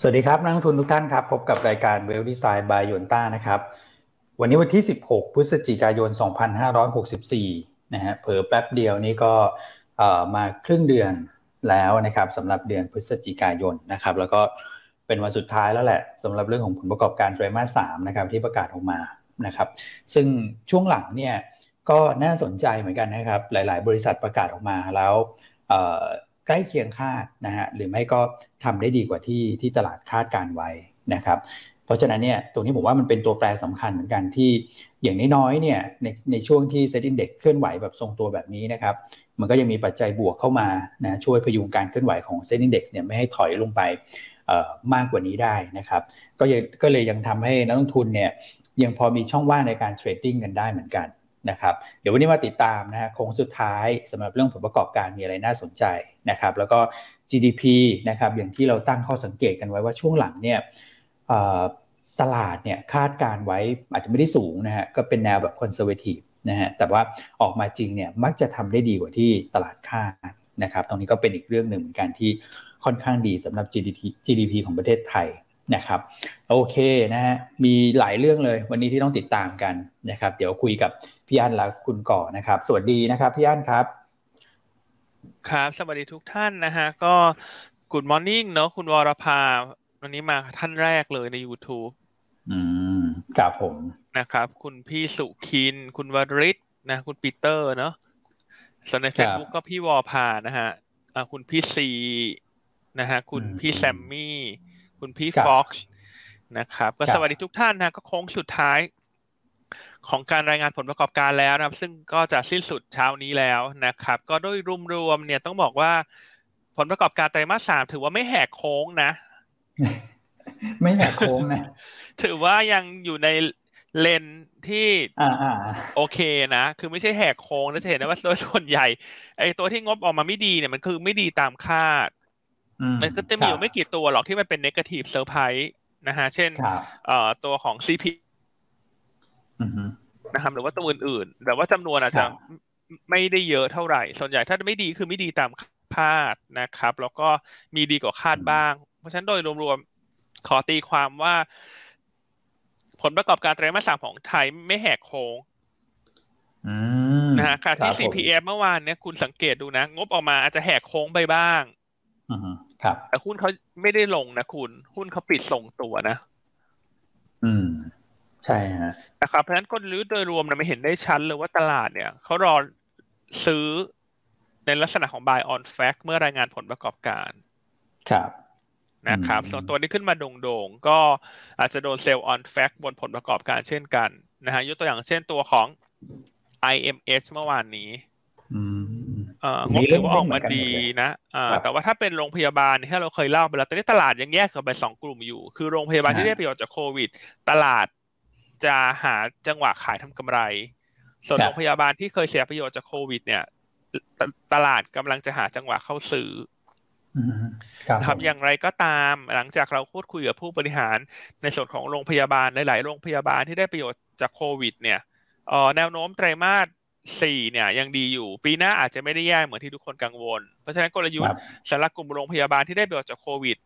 สวัสดีครับนักลงทุนทุกท่านครับ พบกับรายการเวลดีไซน์บายยนต้านะครับ วันนี้วันที่ 16 พฤศจิกายน 2564 นะฮะเผลอแป๊บเดียวนี้ก็มาครึ่งเดือนแล้วนะครับสำหรับเดือนพฤศจิกายนนะครับ แล้วก็เป็นวันสุดท้ายแล้วแหละสำหรับเรื่องของผลประกอบการไตรมาส 3 นะครับที่ประกาศออกมานะครับ ซึ่งช่วงหลังเนี่ยก็น่าสนใจเหมือนกันนะครับ หลาย ๆ บริษัทประกาศออกมาแล้ว ใกล้เคียงคาดนะฮะหรือไม่ก็ทำได้ดีกว่าที่ที่ตลาดคาดการณ์ไว้นะครับเพราะฉะนั้นเนี่ยตรงนี้ผมว่ามันเป็นตัวแปรสำคัญเหมือนกันที่อย่างน้อยๆเนี่ยในในช่วงที่ SET Index เคลื่อนไหวแบบทรงตัวแบบนี้นะครับมันก็ยังมีปัจจัยบวกเข้ามานะช่วยพยุงการเคลื่อนไหวของ SET Index เนี่ยไม่ให้ถอยลงไปมากกว่านี้ได้นะครับก็ยังก็เลยยังทำให้นักลงทุนเนี่ยยังพอมีช่องว่างในการ trading กันได้เหมือนกัน นะครับเดี๋ยววันนี้มาติดตามนะฮะโค้งสุดท้ายสำหรับเรื่องผลประกอบการมีอะไรน่าสนใจนะครับแล้วก็ GDP นะครับอย่างที่เราตั้งข้อสังเกตกันไว้ว่าช่วงหลังเนี่ยตลาดเนี่ยคาดการไว้อาจจะไม่ได้สูงนะฮะก็เป็นแนวแบบคอนเซอร์เวทีฟนะฮะแต่ว่าออกมาจริงเนี่ยมักจะทำได้ดีกว่าที่ตลาดคาดนะครับตรงนี้ก็เป็นอีกเรื่องหนึ่งเหมือนกันที่ค่อนข้างดีสำหรับ GDP GDP ของประเทศไทยนะครับโอเคนะฮะมีหลายเรื่องเลยวันนี้ที่ต้องติดตามกันนะครับ เดี๋ยวคุยกับ พี่อั้นและคุณก่อนะครับ สวัสดีนะครับพี่อั้นครับ ครับสวัสดีทุกท่านนะฮะก็ Good Morning เนาะคุณวรภาวันนี้มาท่านแรกเลยใน YouTube อืมครับผมนะครับ คุณพี่สุคิน คุณวริศนะ คุณปีเตอร์เนาะส่วนใน Facebook ก็พี่วอพานะฮะคุณพี่ซีนะฮะคุณพี่แซมมี่ คุณพี่ฟ็อกซ์นะครับ ก็สวัสดีทุกท่านนะก็โค้งสุดท้าย ของการรายงานผลประกอบการแล้วนะครับ ซึ่งก็จะสิ้นสุดเช้านี้แล้วนะครับ ก็โดยรวมๆเนี่ยต้องบอกว่า ผลประกอบการไตรมาสสามถือว่าไม่แหกโค้งนะ ไม่แหกโค้งนะ ถือว่ายังอยู่ในเลนที่โอเคนะ คือไม่ใช่แหกโค้งนะจะเห็นได้ว่าโดยส่วนใหญ่ไอ้ตัวที่งบออกมาไม่ดีเนี่ยมันคือไม่ดีตามคาด มันก็จะมีอยู่ไม่กี่ตัวหรอกที่มันเป็น negative surprise นะฮะ เช่นตัวของ CP นะครับ หรือว่าตัวอื่นๆ แต่ว่าจำนวนอาจจะไม่ได้เยอะเท่าไหร่ ส่วนใหญ่ถ้าไม่ดีคือไม่ดีตามคาดนะครับ แล้วก็มีดีกว่าคาดบ้าง เพราะฉะนั้นโดยรวมๆ ขอตีความว่า ผลประกอบการไตรมาสสามของไทยไม่แหกโค้งนะฮะการที่ CPM เมื่อวานเนี่ยคุณสังเกตดูนะ งบออกมาอาจจะแหกโค้งไปบ้างครับแต่หุ้นเขาไม่ได้ลงนะคุณ หุ้นเขาปิดส่งตัวนะ อืม ใช่ฮะนะครับเพราะฉะนั้นกลยุทธ์โดยรวมเราไม่เห็นได้ชัดเลยว่าตลาดเนี่ยเขารอซื้อในลักษณะของ buy on fact เมื่อรายงานผลประกอบการครับนะครับส่วนตัวที่ขึ้นมาโด่งๆ ก็อาจจะโดนเซลล์ on fact บนผลประกอบการเช่นกันนะฮะยกตัวอย่างเช่นตัวของ IMS เมื่อวานนี้งบถือว่าออกมาดีนะแต่ว่าถ้าเป็นโรงพยาบาลที่เราเคยเล่าไปแล้วตอนนี้ตลาดยังแยกกันไปสองกลุ่มอยู่ คือโรงพยาบาลที่ได้ประโยชน์จากโควิด ตลาด จะหาจังหวะขายทำกำไร ส่วนโรงพยาบาลที่เคยเสียประโยชน์จากโควิด เนี่ย ตลาดกำลังจะหาจังหวะเข้าซื้อครับอย่างไรก็ตามหลังจากเราพูดคุยกับผู้บริหารในส่วนของโรงพยาบาลหลาย ๆ โรงพยาบาลที่ได้ประโยชน์จากโควิด เนี่ยแนวโน้มไตรมาสสี่เนี่ยยังดีอยู่ปีหน้าอาจจะไม่ได้แย่เหมือนที่ทุกคนกังวล เพราะฉะนั้นกลยุทธ์สำหรับกลุ่มโรงพยาบาลที่ได้ประโยชน์จากโควิด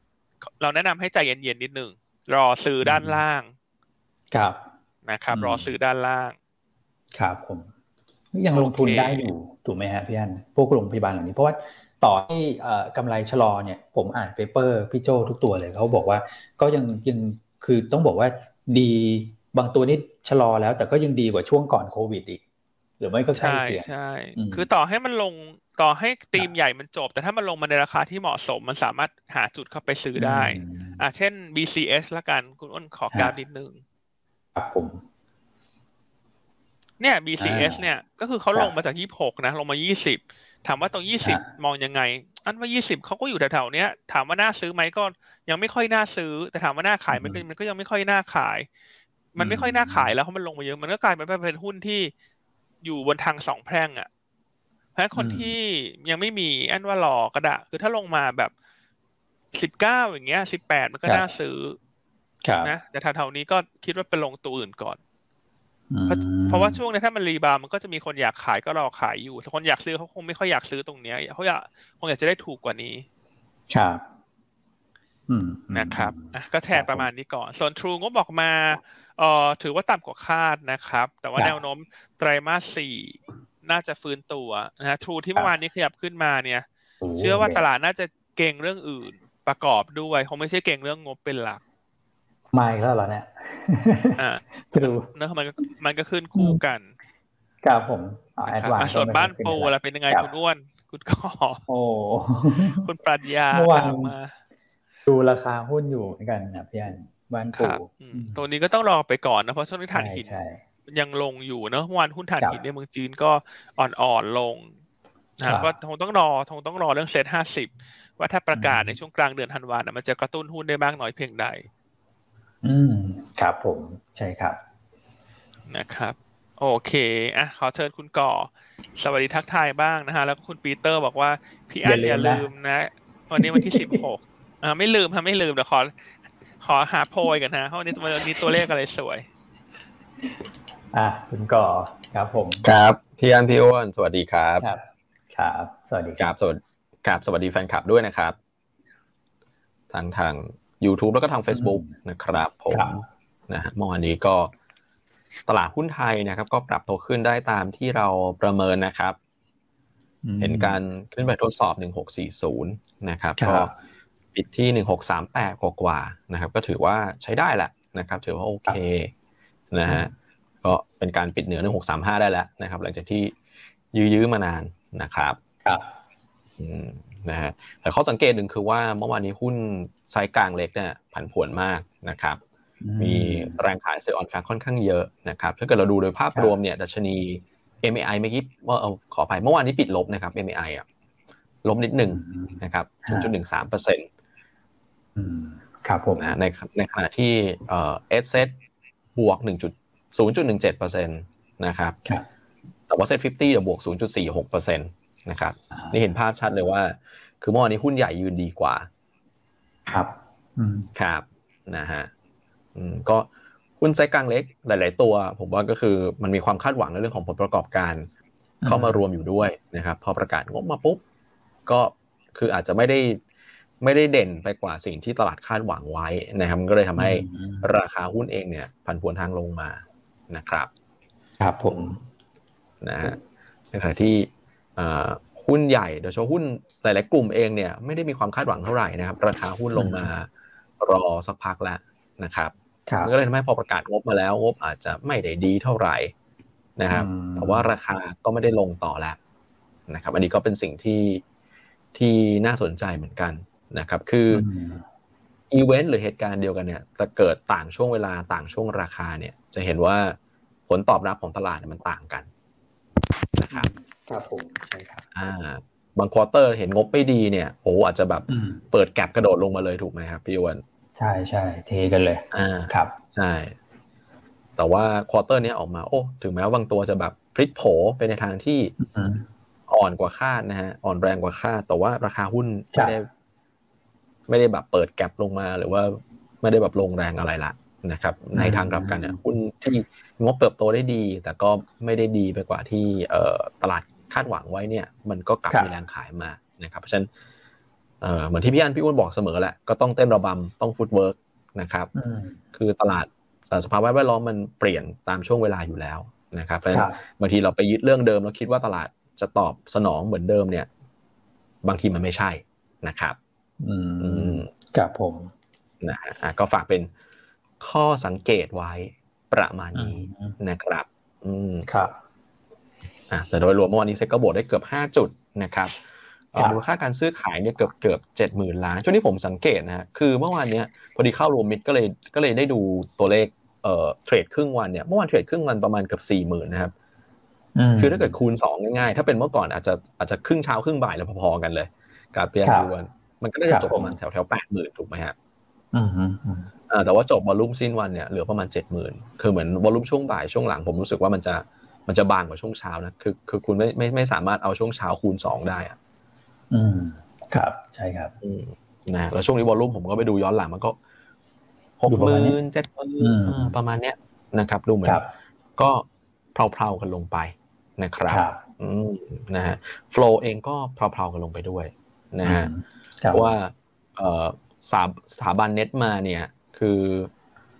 เราแนะนำให้ใจเย็นๆนิดนึงรอซื้อด้านล่าง ครับ นะครับ รอซื้อด้านล่าง ครับผม ยังลงทุนได้อยู่ถูกไหมฮะพี่อันพวกโรงพยาบาลเหล่านี้เพราะว่าต่อให้กำไรชะลอเนี่ย ผมอ่านเปเปอร์พี่โจทุกตัวเลยเขาบอกว่าก็ยังยังคือต้องบอกว่าดีบางตัวนี้ชะลอแล้วแต่ก็ยังดีกว่าช่วงก่อนโควิดอีกรือไม่ก็ใช่ใช่ คือต่อให้มันลงต่อให้ตีมใหญ่มันจบ แต่ถ้ามันลงมาในราคาที่เหมาะสม มันสามารถหาจุดเข้าไปซื้อได้ อ่าเช่น BCS ละกัน คุณอ้นขอการนิดนึง ครับผม เนี่ย BCS เนี่ย ก็คือเขาลงมาจากยี่หกนะ ลงมายี่สิบถามว่าตรงยี่สิบมองยังไง อันว่ายี่สิบเขาก็อยู่แถวๆเนี้ย ถามว่าน่าซื้อไหมก็ยังไม่ค่อยน่าซื้อ แต่ถามว่าน่าขายมันก็มันก็ยังไม่ค่อยน่าขาย มันไม่ค่อยน่าขายแล้วเพราะมันลงมาเยอะ มันก็กลายเป็นเป็นหุ้นที่อยู่บนทางสองแพร่งอะเพราะคนที่ยังไม่มีอันว่ารอก็ได้คือถ้าลงมาแบบสิบเก้าอย่างเงี้ยสิบแปดมันก็น่าซื้อ นะแต่แถวๆนี้ก็คิดว่าเป็นลงตัวอื่นก่อน เพราะว่าช่วงนี้ถ้ามันรีบามันก็จะมีคนอยากขายก็รอขายอยู่แต่คนอยากซื้อเขาคงไม่ค่อยอยากซื้อตรงเนี้ยเขาอยากคงอยากจะได้ถูกกว่านี้ ครับนะครับก็แชร์ประมาณนี้ก่อน ส่วน True งบบอกมาเอ่อถือว่าต่ำกว่าคาดนะครับ แต่ว่าแนวโน้มไตรมาสสี่น่าจะฟื้นตัวนะฮะ True ที่เมื่อวานนี้ขยับขึ้นมาเนี่ย เชื่อว่าตลาดน่าจะเก่งเรื่องอื่นประกอบด้วยคงไม่ใช่เก่งเรื่องงบเป็นหลัก มาอีกแล้วเหรอเนี่ยอ่าดูเนอะมันมันก็ขึ้นคู่กันครับผมแอดวานส่วนบ้านปูอะไรเป็นยังไงคุณอ้วน คุณก็โอ้คุณปรัชญามาดูราคาหุ้นอยู่เหมือนกันนะพี่อันบ้านปูตัวนี้ก็ต้องรอไปก่อนนะเพราะช่วงนี้ถ่านหินยังลงอยู่เนอะวันหุ้นถ่านหินในเมืองจีนก็อ่อนๆลงนะก็คงต้องรอคงต้องรอเรื่องเซ็ตห้าสิบว่าถ้าประกาศในช่วงกลางเดือนธันวาคมมันจะกระตุ้นหุ้นได้มากน้อยเพียงใด อืมครับผมใช่ครับ นะครับ โอเคอะขอเชิญคุณก่อ สวัสดีทักทายบ้างนะฮะ แล้วคุณปีเตอร์บอกว่า พี่อันอย่าลืมนะ วันนี้วันที่สิบหกอ่าไม่ลืมฮะไม่ลืมเดี๋ยวขอ ขอหาโพยกันนะเพราะวันนี้วันนี้ตัวเลขอะไรสวย อะคุณก่อครับผม ครับพี่อันพี่อ้วนสวัสดีครับครับ ครับ สวัสดีครับสวัสดีครับสวัสดีแฟนคลับด้วยนะครับทางทาง YouTube แล้วก็ทาง Facebook นะครับผมนะฮะเมื่อวานนี้ก็ตลาดหุ้นไทยนะครับ ก็ปรับตัวขึ้นได้ตามที่เราประเมินนะครับ เห็นการขึ้นไปทดสอบ 1640 นะครับก็ปิดที่ 1638 กว่าๆนะครับ ก็ถือว่าใช้ได้แหละนะครับ ถือว่าโอเคนะฮะก็เป็นการปิดเหนือ 1635 ได้แล้วนะครับ หลังจากที่ยื้อๆมานานนะครับ ครับ นะฮะแต่ข้อสังเกตหนึ่งคือว่าเมื่อวานนี้หุ้นไซส์กลางเล็กเนี่ยผันผวนมากนะครับ มีแรงขาย sell on fact ค่อนข้างเยอะนะครับถ้าเกิดเราดูโดยภาพรวมเนี่ยดัชนี MAI เมื่อกี้ว่าเอาขอไปเมื่อวานนี้ปิดลบนะครับ MAI อะลบนิดหนึ่งนะครับ0.13เปอร์เซ็นต์ครับผมนะในในขณะที่เอ่อเอสเซบวก 1.0.17เปอร์เซ็นต์นะครับแต่ว่า SET fifty บวก 0.46เปอร์เซ็นต์นะครับนี่เห็นภาพชัดเลยว่า คือเมื่อวานนี้หุ้นใหญ่ยืนดีกว่า ครับครับนะฮะก็หุ้นไซส์กลางเล็กหลาย ๆ ตัว ผมว่าก็คือมันมีความคาดหวังในเรื่องของผลประกอบการ เข้ามารวมอยู่ด้วยนะครับ พอประกาศงบมาปุ๊บ ก็คืออาจจะไม่ได้ไม่ได้เด่นไปกว่าสิ่งที่ตลาดคาดหวังไว้นะครับก็เลยทำให้ราคาหุ้นเองเนี่ย ผันผวนทางลงมานะครับ ครับผมนะฮะในขณะที่หุ้นใหญ่โดยเฉพาะหุ้น หลาย ๆ กลุ่มเองเนี่ยไม่ได้มีความคาดหวังเท่าไหร่นะครับ ราคาหุ้นลงมารอสักพักแล้วนะครับมันก็เลยทำให้พอประกาศงบมาแล้วงบอาจจะไม่ได้ดีเท่าไหร่นะครับ แต่ว่าราคาก็ไม่ได้ลงต่อแล้วนะครับ อันนี้ก็เป็นสิ่งที่ที่น่าสนใจเหมือนกันนะครับ คืออีเวนต์หรือเหตุการณ์เดียวกันเนี่ยแต่เกิดต่างช่วงเวลาต่างช่วงราคาเนี่ย จะเห็นว่าผลตอบรับของตลาดมันต่างกันนะครับ ครับผมใช่ครับ อ่า บาง quarter เห็นงบไม่ดีเนี่ยโอ้อาจจะแบบเปิด gap กระโดดลงมาเลยถูกไหมครับพี่วันใช่ใช่เทกันเลยอ่าครับใช่แต่ว่าควอเตอร์นี้ออกมาโอ้ถึงแม้ว่าบางตัวจะแบบพลิกโผไปในทางที่อ่อนกว่าคาดนะฮะอ่อนแรงกว่าคาดแต่ว่าราคาหุ้นไม่ได้ ไม่ได้แบบเปิดแก็บลงมาหรือว่าไม่ได้แบบลงแรงอะไรละนะครับ ในทางกลับกันเนี่ยหุ้นที่งบเติบโตได้ดี แต่ก็ไม่ได้ดีไปกว่าที่ตลาด คาดหวังไว้เนี่ยมันก็กลับมีแรงขายมานะครับเพราะฉะนั้นเหมือนที่พี่อันพี่อ้วนบอกเสมอแหละก็ต้องเต้นระบำต้องฟุตเวิร์กนะครับคือตลาดสภาพแวดล้อมมันเปลี่ยนตามช่วงเวลาอยู่แล้วนะครับเพราะฉะนั้นบางทีเราไปยึดเรื่องเดิมแล้วคิดว่าตลาดจะตอบสนองเหมือนเดิมเนี่ย บางทีมันไม่ใช่นะครับ อืมกับผมนะฮะก็ฝากเป็นข้อสังเกตไว้ประมาณนี้นะครับ อืมครับอ่า แต่โดยรวมเมื่อวานนี้เซ็ตก็บวกได้เกือบห้าจุดนะครับมูลค่าการซื้อขายเนี่ยเกือบเกือบเจ็ดหมื่นล้านช่วงนี้ผมสังเกตนะฮะคือเมื่อวานเนี้ยพอดีเข้ารวมมิดก็เลยก็เลยได้ดูตัวเลขเอ่อเทรดครึ่งวันเนี่ยเมื่อวานเทรดครึ่งวันประมาณเกือบสี่หมื่นนะครับคือถ้าเกิดคูณสองง่ายๆ ถ้าเป็นเมื่อก่อนอาจจะอาจจะครึ่งเช้าครึ่งบ่ายแล้วพอๆกันเลยกับเปียนดวนมันก็น่าจะจบประมาณแถวแถวแปดหมื่นถูกไหมฮะอ่าแต่ว่าจบวอลลุ่มสิ้นวันเนี่ยเหลือประมาณเจ็ดหมื่นคือเหมือนวอลลุ่มช่วงบ่ายช่วงหลังผมรู้สึกว่ามันจะ มันจะบางกว่าช่วงเช้านะคือคือคุณไม่ไม่ไม่สามารถเอาช่วงเช้าคูณสองได้อะอืมครับใช่ครับอืมนะแล้วช่วงนี้วอลลุ่มผมก็ไปดูย้อนหลังมันก็หกหมื่นเจ็ดหมื่นประมาณเนี้ยนะครับ ดูเหมือนก็เพลาๆกันลงไปนะครับอืมนะฮะโฟล์เองก็เพลาๆกันลงไปด้วยนะฮะเพราะว่าเอ่อสาสถาบันเน็ตมาเนี่ยคือ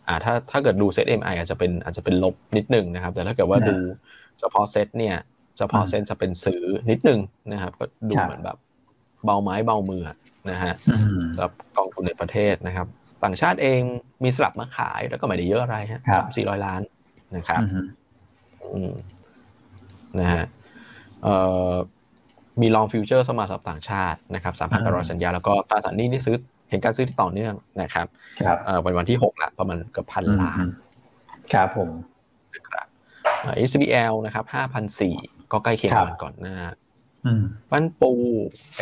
อ่าถ้าถ้าเกิดดูเซตเอ็มไออาจจะเป็นอาจจะเป็นลบนิดนึงนะครับ แต่ถ้าเกิดว่าดู เฉพาะเซตเนี่ยเฉพาะเซตจะเป็นซื้อนิดนึงนะครับก็ดูเหมือนแบบเบาไม้เบามือนะฮะสำหรับกองทุนในประเทศนะครับ ต่างชาติเองมีสลับมาขายแล้วก็ไม่ได้เยอะอะไรฮะสามสี่ร้อยล้านนะครับนะฮะเอ่อมีลองฟิวเจอร์สมาสำหรับต่างชาตินะครับสามพันแปดร้อยสัญญาแล้วก็ตราสารนี้นี่ซื้อเห็นการซื้อที่ต่อเนื่องนะครับครับเอ่อวันวันที่หกละประมาณเกือบพันล้าน ครับผมนะครับเอ่อ SBL นะครับห้าพันสี่ก็ใกล้เคียงกันก่อนหน้าปั้นปู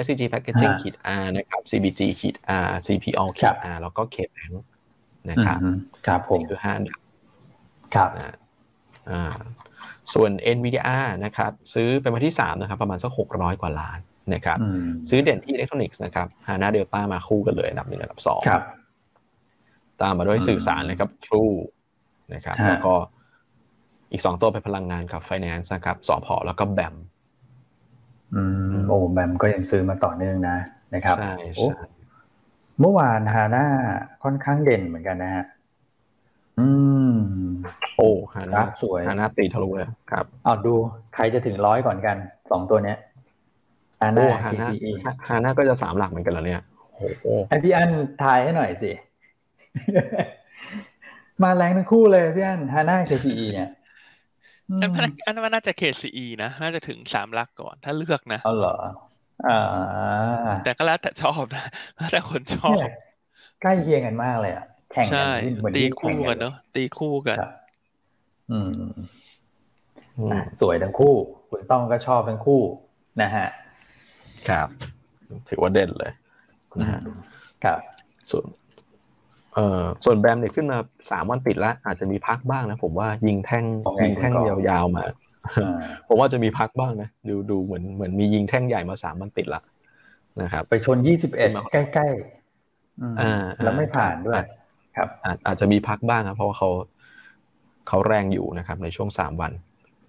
SCG Packaging ขีด R นะครับ CBG ขีด R CPO ขีด R แล้วก็ k b a n k นะครับครับผมคือห้าครับอ่าส่วน NVIDIA นะครับซื้อเป็นวันที่ 3 นะครับ ประมาณสัก 600 กว่าล้านนะครับ ซื้อเด่นที่อิเล็กทรอนิกส์นะครับฮาน่าเดลต้ามาคู่กันเลยอันดับหนึ่งอันดับสองตามมาด้วยสื่อสารนะครับ True นะครับ แล้วก็ อีกสองตัวเป็นพลังงานกับ Finance นะครับสอพอแล้วก็แบมอืมโอ้แบมก็ยังซื้อมาต่อเนื่องนะนะครับใช่ใช่เมื่อวานฮาน่าค่อนข้างเด่นเหมือนกันนะฮะอืม โอ้ฮาน่าสวยฮาน่าตีทะลุเลยครับเอาดูใครจะถึงร้อยก่อนกันสองตัวเนี้ยฮาน่า KCE ฮาน่าก็จะสามหลักเหมือนกันแล้วเนี่ยโอ้โหให้พี่อันทายให้หน่อยสิมาแรงทั้งคู่เลยพี่อันฮาน่า KCE เนี่ย อันอันว่าน่าจะ KCE นะ น่าจะถึงสามลักก่อน ถ้าเลือกนะอ๋อเหรออ่าแต่ก็แล้วแต่ชอบนะแล้วแต่คนชอบ ใกล้เคียงกันมากเลยอะแข่งกันตีคู่กันเนาะตีคู่กัน อืมสวยทั้งคู่ คุณต้องก็ชอบทั้งคู่นะฮะครับ ถือว่าเด่นเลยนะฮะครับส่วน เอ่อส่วนแบมเนี่ยขึ้นมาสามวันติดแล้ว อาจจะมีพักบ้างนะ ผมว่ายิงแท่งยิงแท่งยาวๆมาผมว่าจะมีพักบ้างนะ ดูดูเหมือนเหมือนมียิงแท่งใหญ่มาสามวันติดละนะครับไปชนยี่สิบเอ็ดใกล้ๆอ่าแล้วไม่ผ่านด้วย ครับ อาจจะมีพักบ้างครับเพราะว่าเขาเขาแรงอยู่นะครับ ในช่วงสามวัน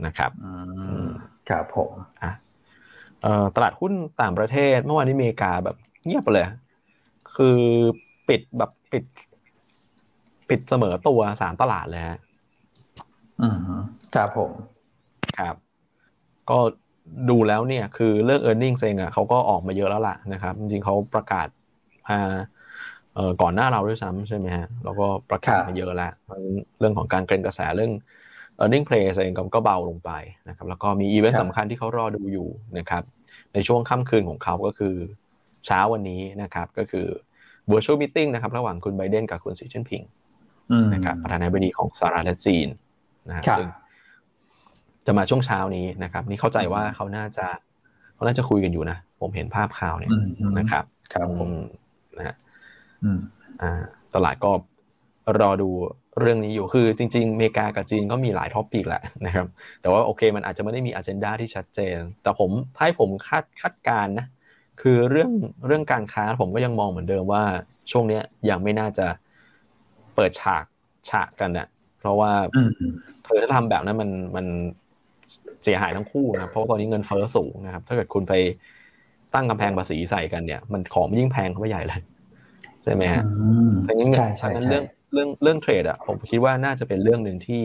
นะครับครับผมอะตลาดหุ้นต่างประเทศ เมื่อวานนี้อเมริกาแบบเงียบไปเลย คือปิดแบบปิด ปิดเสมอตัวสามตลาดเลยฮะอืมครับผมครับ ก็ดูแล้วเนี่ยคือเรื่อง e a r n i n g เองอะเขาก็ออกมาเยอะแล้วล่ะนะครับ จริงๆเขาประกาศอ่าเอ่อก่อนหน้าเราด้วยซ้ำใช่ไหมฮะแล้วก็ประกาศมาเยอะแล้วเรื่องของการเกรงกระแสเรื่อง earning play เองก็เบาลงไปนะครับแล้วก็มีอีเวนต์สำคัญที่เขารอดูอยู่นะครับในช่วงค่ำคืนของเขาก็คือเช้าวันนี้นะครับก็คือ virtual meeting นะครับระหว่างคุณไบเดนกับคุณสีจิ้นผิง นะครับประธานาธิบดีของสหรัฐและจีนนะครับซึ่งจะมาช่วงเช้านี้นะครับ นี่เข้าใจว่าเขาน่าจะเขาน่าจะคุยกันอยู่นะ ผมเห็นภาพข่าวเนี่ยนะครับครับผมนะฮะตลาดก็รอดูเรื่องนี้อยู่คือจริงๆอเมริกากับจีนก็มีหลาย topic แหละนะครับ แต่ว่าโอเคมันอาจจะไม่ได้มี agenda ที่ชัดเจน แต่ผมถ้าให้ผมคาดคาดการนะคือเรื่องเรื่องการค้าผมก็ยังมองเหมือนเดิมว่าช่วงนี้ยังไม่น่าจะ เปิดฉากฉากกันนะเพราะว่าเธอถ้าทำแบบนั้นมันมันเสียหายทั้งคู่นะเพราะว่าตอนนี้เงินเฟ้อสูงนะครับ ถ้าเกิดคุณไปตั้งกำแพงภาษีใส่กันเนี่ย มันของยิ่งแพงเข้าไปใหญ่เลยใช่ไหมฮะแต่ยังฉะนั้นเรื่องเรื่องเรื่องเทรดอะผมคิดว่าน่าจะเป็นเรื่องหนึ่งที่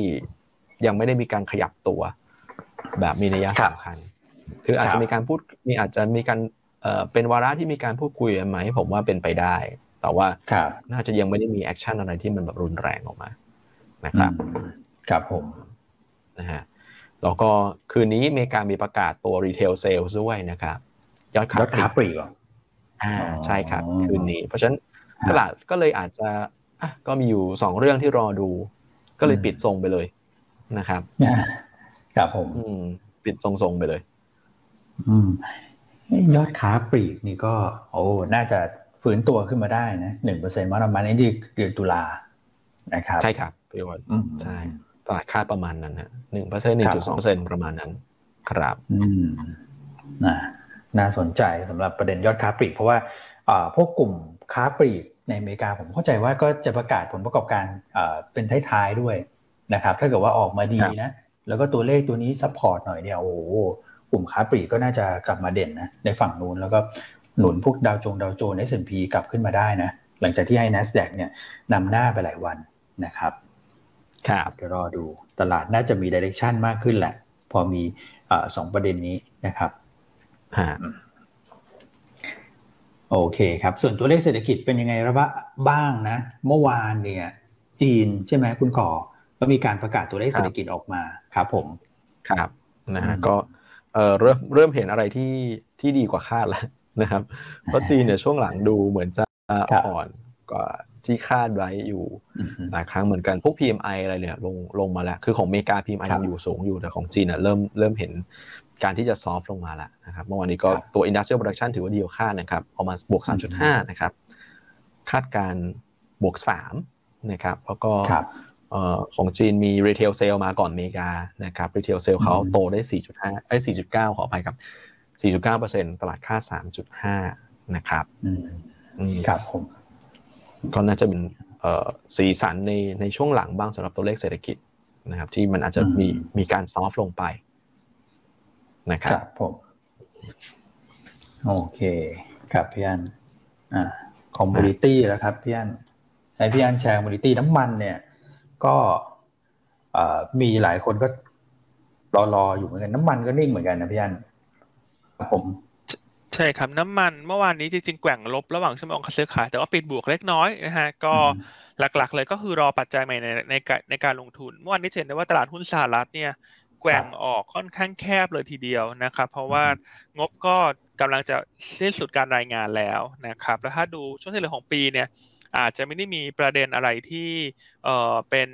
ยังไม่ได้มีการขยับตัว แบบมีนัยสำคัญ คืออาจจะมีการพูดมีอาจจะมีการเอ่อเป็นวาระที่มีการพูดคุยไหมผมว่าเป็นไปได้ แต่ว่าน่าจะยังไม่ได้มี action อะไรที่มันแบบรุนแรงออกมานะครับครับผมนะฮะแล้วก็คืนนี้อเมริกามีประกาศตัว retail sales ด้วยนะครับยอดขายปลีกอ่าใช่ครับ คืนนี้ เพราะฉะนั้นตลาดก็เลยอาจจะอะก็มีอยู่สองเรื่องที่รอดู ก็เลยปิดทรงไปเลยนะครับครับผมปิดทรงๆไปเลย อืมยอดค้าปลีกนี่ก็ โอ้ น่าจะ ฝืนตัวขึ้นมาได้นะหนึ่งเปอร์เซ็นต์มาประมาณนี้เดือนตุลานะครับใช่ครับพี่วอนใช่ตลาดคาดประมาณนั้นนะหนึ่งเปอร์เซ็นต์หนึ่งจุดสองเปอร์เซ็นต์ประมาณนั้น ครับอืมน่าสนใจสำหรับประเด็นยอดค้าปลีกเพราะว่าพวกกลุ่มค้าปลีกในอเมริกาผมเข้าใจว่าก็จะประกาศผลประกอบการเป็นท้ายๆด้วยนะครับ ถ้าเกิดว่าออกมาดีนะ แล้วก็ตัวเลขตัวนี้ support หน่อยเนี่ยโอ้กลุ่มค้าปลีกก็น่าจะกลับมาเด่นนะในฝั่งนู้นแล้วก็ หนุนพวก Dow Jones Dow Jones S&P กลับขึ้นมาได้นะ หลังจากที่ให้ NASDAQ เนี่ยนำหน้าไปหลายวันนะครับครับเดี๋ยวรอดูตลาดน่าจะมี direction มากขึ้นแหละ พอมีสองประเด็นนี้นะครับโอเคครับ ส่วนตัวเลขเศรษฐกิจเป็นยังไงบ้างนะ เมื่อวานเนี่ย จีนใช่ไหมคุณก่อก็มีการประกาศตัวเลขเศรษฐกิจออกมาครับผมครับนะฮะก็เออเริ่มเริ่มเห็นอะไรที่ที่ดีกว่าคาดแล้ว นะครับ เพราะจีนเนี่ยช่วงหลังดูเหมือนจะอ่อนกว่าที่คาดไว้อยู่หลายครั้งเหมือนกันพวก PMI อะไรเนี่ยลงลงมาแล้ว คือของอเมริกา PMI ยังอยู่สูงอยู่แต่ของจีนเริ่มเริ่มเห็นการที่จะซอฟลงมาแล้วนะครับเมื่อวานนี้ก็ตัว Industrial Production ถือว่าดีกว่าคาดนะครับออกมาบวก 3.5 นะครับ คาดการบวก 3 นะครับ แล้วก็ของจีนมี Retail Sale มาก่อนอเมริกานะครับ Retail Sale เขาโตได้ 4.5ไอ้4.9 ขออภัยครับ 4.9%ตลาดคาด3.5 นะครับครับผมก็น่าจะเป็นสีสันในในช่วงหลังบ้างสำหรับตัวเลขเศรษฐกิจนะครับ ที่มันอาจจะมีมีการ soft ลงไปนะครับผมโอเคครับพี่อันอ่า commodity แล้วครับพี่อันให้พี่อันแชร์ commodity น้ำมันเนี่ย ก็มีหลายคนก็รอรออยู่เหมือนกันน้ำมันก็นิ่งเหมือนกันนะพี่อัน ผมใช่ครับน้ำมันเมื่อวานนี้จริงๆแกว่งลบระหว่างชั่วโมงการซื้อขาย แต่ว่าปิดบวกเล็กน้อยนะฮะก็หลักๆ เลยก็คือรอปัจจัยใหม่ในในในการลงทุน เมื่อวานนี้เห็นได้ว่าตลาดหุ้นสหรัฐเนี่ยแกว่งออกค่อนข้างแคบเลยทีเดียวนะครับ เพราะว่างบก็กำลังจะสิ้นสุดการรายงานแล้วนะครับแล้วถ้าดูช่วงที่เหลือของปีเนี่ยอาจจะไม่ได้มีประเด็นอะไรที่เอ่อเป็น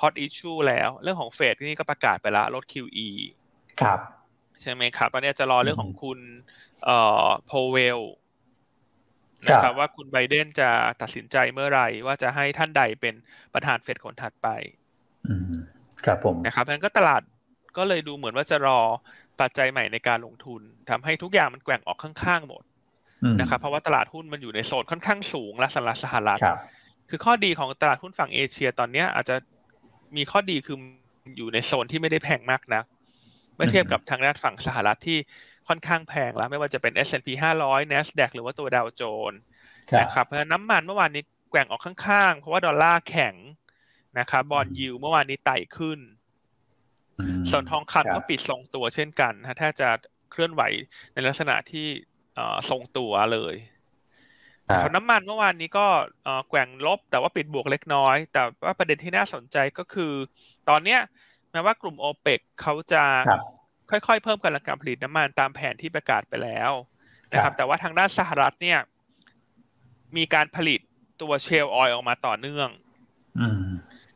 ฮอตอิชชูแล้ว เรื่องของเฟดนี่ก็ประกาศไปแล้วลด QE ครับ ใช่ไหมครับตอนนี้จะรอเรื่องของคุณเอ่อโพเวลนะครับว่าคุณไบเดนจะตัดสินใจเมื่อไหร่ ว่าจะให้ท่านใดเป็นประธานเฟดคนถัดไปครับผมนะครับเพราะนั้นก็ตลาดก็เลยดูเหมือนว่าจะรอปัจจัยใหม่ในการลงทุนทำให้ทุกอย่างมันแกว่งออกข้างๆหมดนะครับ เพราะว่าตลาดหุ้นมันอยู่ในโซนค่อนข้างสูงและสหรัฐสหรัฐคือข้อดีของตลาดหุ้นฝั่งเอเชียตอนนี้อาจจะมีข้อดีคืออยู่ในโซนที่ไม่ได้แพงมากนะ เมื่อเทียบกับทางด้านฝั่งสหรัฐที่ค่อนข้างแพงแล้ว ไม่ว่าจะเป็น S&P 500 NASDAQ หรือว่าตัวดาวโจนส์นะครับเพราะน้ำมันเมื่อวานนี้แกว่งออกข้างๆ เพราะว่าดอลลาร์แข็งนะครับบอลยิวเมื่อวานนี้ไต่ขึ้น ส่วนทองคำก็ปิดทรงตัวเช่นกันฮะถ้าจะเคลื่อนไหวในลักษณะที่ทรงตัวเลยเขาน้ำมันเมื่อวานนี้ก็แกว่งลบแต่ว่าปิดบวกเล็กน้อย แต่ว่าประเด็นที่น่าสนใจก็คือ ตอนเนี้ยแม้ว่ากลุ่มโอเปกเขาจะค่อยๆ เพิ่มกำลังการผลิตน้ำมันตามแผนที่ประกาศไปแล้วนะครับ แต่ว่าทางด้านสหรัฐเนี่ย มีการผลิตตัวเชลออยออกมาต่อเนื่อง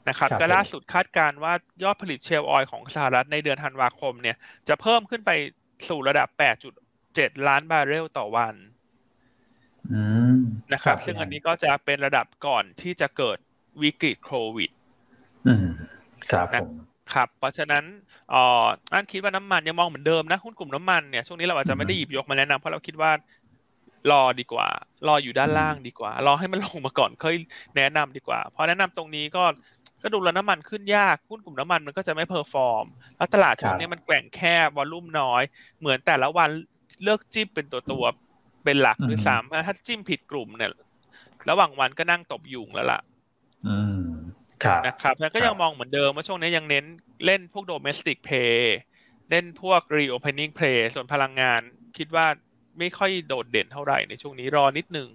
นะครับ ก็ล่าสุดคาดการว่ายอดผลิตเชลออยของสหรัฐในเดือนธันวาคมเนี่ย จะเพิ่มขึ้นไปสู่ระดับ 8.7 ล้านบาร์เรลต่อวันนะครับ ซึ่งอันนี้ก็จะเป็นระดับก่อนที่จะเกิดวิกฤตโควิดครับผม ครับเพราะฉะนั้นอ่ออันคิดว่าน้ำมันยังมองเหมือนเดิมนะหุ้นกลุ่มน้ำมันเนี่ยช่วงนี้เราอาจจะไม่ได้หยิบยกมาแนะนำเพราะเราคิดว่ารอดีกว่า รออยู่ด้านล่างดีกว่า รอให้มันลงมาก่อนค่อยแนะนำดีกว่าเพราะแนะนำตรงนี้ก็ก็ดูแล้วน้ำมันขึ้นยากหุ้นกลุ่มน้ำมันมันก็จะไม่ perform แล้วตลาดช่วงนี้มันแกว่งแคบ volume น้อย เหมือนแต่ละวันเลือกจิ้มเป็นตัวตัวเป็นหลักด้วยซ้ำถ้าจิ้มผิดกลุ่มเนี่ย ระหว่างวันก็นั่งตบยุงแล้วล่ะ อืม นะครับแล้วก็ยังมองเหมือนเดิมว่าช่วงนี้ยังเน้นเล่นพวก domestic pay เล่นพวก reopening play ส่วนพลังงานคิดว่าไม่ค่อยโดดเด่นเท่าไหร่ในช่วงนี้รอนิดนึง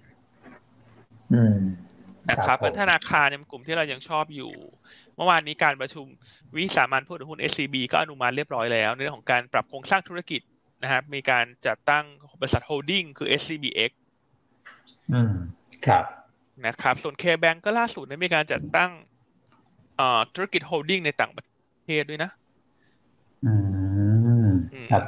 นะครับเป็นธนาคารในกลุ่มที่เรายังชอบอยู่ เมื่อวานนี้การประชุมวิสามันผู้ถือหุ้น SCB ก็อนุมัติเรียบร้อยแล้ว ในเรื่องของการปรับโครงสร้างธุรกิจนะครับมีการจัดตั้งบริษัท holding คือ SCBX อืมครับนะครับ ส่วน K-Bank ก็ล่าสุดได้มีการจัดตั้ง ธุรกิจ holding ในต่างประเทศด้วยนะ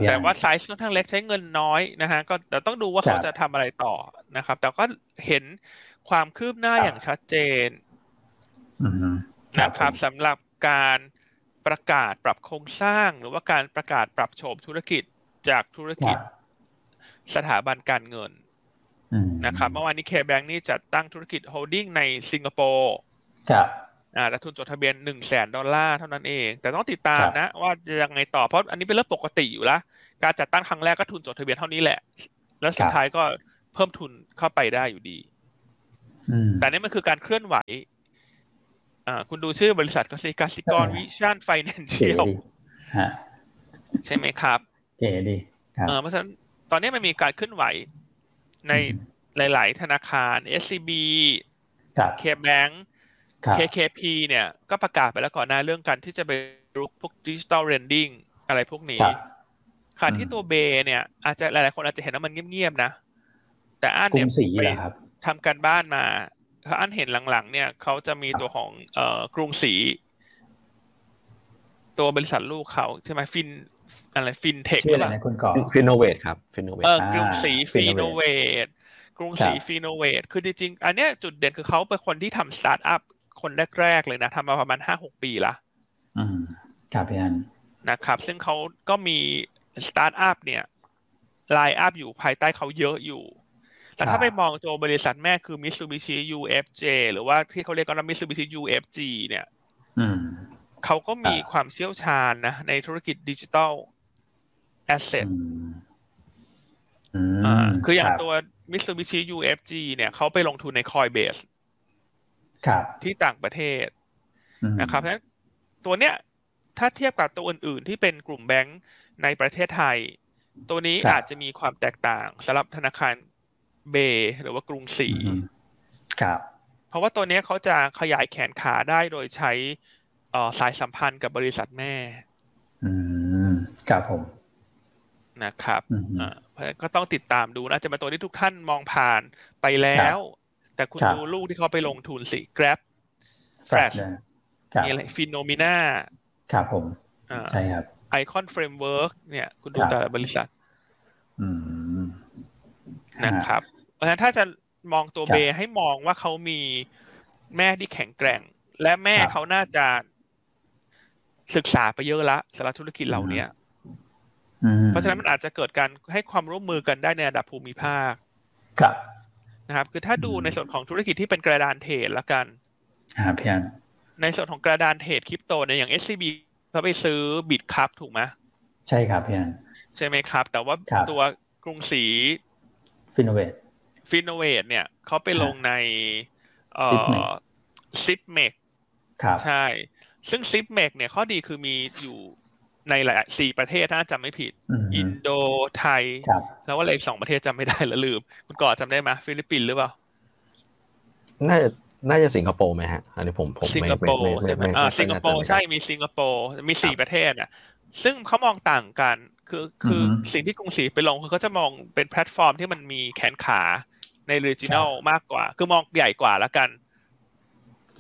แต่ว่าไซส์ค่อนข้างเล็กใช้เงินน้อยนะฮะก็แต่ต้องดูว่าเขาจะทำอะไรต่อนะครับ แต่ก็เห็นความคืบหน้าอย่างชัดเจนนะครับสำหรับการประกาศปรับโครงสร้าง หรือว่าการประกาศปรับโฉมธุรกิจจากธุรกิจสถาบันการเงินนะครับเมื่อวานนี้ KBank นี่จัดตั้งธุรกิจ holding ในสิงคโปร์ อ่าแต่ทุนจดทะเบียนหนึ่งแสนดอลลาร์เท่านั้นเอง แต่ต้องติดตามนะ ว่าจะยังไงต่อเพราะอันนี้เป็นเรื่องปกติอยู่แล้วการจัดตั้งครั้งแรกก็ทุนจดทะเบียนเท่านี้แหละ แล้วสุดท้ายก็เพิ่มทุนเข้าไปได้อยู่ดีแต่นี่มันคือการเคลื่อนไหว อ่า คุณดูชื่อบริษัทก็กสิกสิกร Vision Financialใช่ไหมครับเก๋ดีเออเพราะฉะนั้นตอนนี้มันมีการเคลื่อนไหวในหลาย ๆ ธนาคาร SCB KBank KKP เนี่ยก็ประกาศไปแล้วก่อนหน้าเรื่องการที่จะไปรุกพวก digital lending อะไรพวกนี้ค่ะที่ตัว BAY เนี่ยอาจจะหลายๆคนอาจจะเห็นว่ามันเงียบๆนะ แต่อันเนี่ยไปทำการบ้านมาถ้าอันเห็นหลังๆ เนี่ยเขาจะมีตัวของเอ่อกรุงศรีตัวบริษัทลูกเขาใช่ไหมฟินอะไรฟินเทคหรือเปล่า Finnovate ครับ Finnovate เออกรุงศรี Finnovate กรุงศรี Finnovate คือจริงๆอันเนี้ยจุดเด่นคือเขาเป็นคนที่ทำสตาร์ทอัพ คนแรก ๆ เลยนะทำมาประมาณห้าหกปีละอืมครับพี่อันนะครับ ซึ่งเขาก็มีสตาร์ทอัพเนี่ย line up อยู่ภายใต้เขาเยอะอยู่ แต่ถ้าไปมองตัวบริษัทแม่คือ Mitsubishi UFJ หรือว่าที่เขาเรียกกันว่า Mitsubishi UFG เนี่ยเขาก็มีความเชี่ยวชาญนะ ในธุรกิจดิจิทัลแอสเซทคืออย่างตัว Mitsubishi UFG เนี่ยเขาไปลงทุนใน Coinbase ที่ต่างประเทศนะครับเพราะฉะนั้นตัวเนี้ยถ้าเทียบกับตัวอื่น ๆ ที่เป็นกลุ่มแบงก์ในประเทศไทย ตัวนี้อาจจะมีความแตกต่างสำหรับธนาคารBAY หรือว่ากรุงศรีครับ เพราะว่าตัวนี้เขาจะขยายแขนขาได้โดยใช้สายสัมพันธ์กับบริษัทแม่ อืมครับผมนะครับอ่าก็ต้องติดตามดูนะจะเป็นตัวที่ทุกท่านมองผ่านไปแล้ว แต่คุณดูลูกที่เขาไปลงทุนสิ Grab Flash มีอะไร Finnomena ครับผมใช่ครับ ICON Framework เนี่ย คุณดูแต่ละบริษัทนะครับ เพราะฉะนั้นถ้าจะมองตัวเบให้มองว่าเขามีแม่ที่แข็งแกร่ง และแม่เขาน่าจะศึกษาไปเยอะละสำหรับธุรกิจเหล่านี้เพราะฉะนั้นมันอาจจะเกิดการให้ความร่วมมือกันได้ในระดับภูมิภาค ครับ นะครับ คือถ้าดูในส่วนของธุรกิจที่เป็นกระดานเทรดละกันครับพี่อันในส่วนของกระดานเทรดคริปโตเนี่ยอย่าง SCB เขาไปซื้อบิตคัพถูกไหมใช่ครับพี่อันใช่ไหมครับ แต่ว่าตัวกรุงศรี Finnovate Finnovate เนี่ยเขาไปลงใน Zipmex ใช่ ซึ่ง Zipmex เนี่ยข้อดีคือมีอยู่ ในหลายสี่ประเทศถ้าจำไม่ผิด อินโดไทย แล้วว่าอะไรสองประเทศจำไม่ได้แล้วลืม คุณกอจำได้ไหมฟิลิปปินส์หรือเปล่า น่าจะน่าจะสิงคโปร์ไหมฮะ อันนี้ผมผมสิงคโปร์ใช่ไหมอ่าสิงคโปร์ใช่มีสิงคโปร์มีสี่ประเทศอะ ซึ่งเขามองต่างกัน คือคือสิ่งที่กรุงศรีไปลงคือเขาจะมองเป็นแพลตฟอร์มที่มันมีแขนขาใน regional มากกว่า คือมองใหญ่กว่าแล้วกัน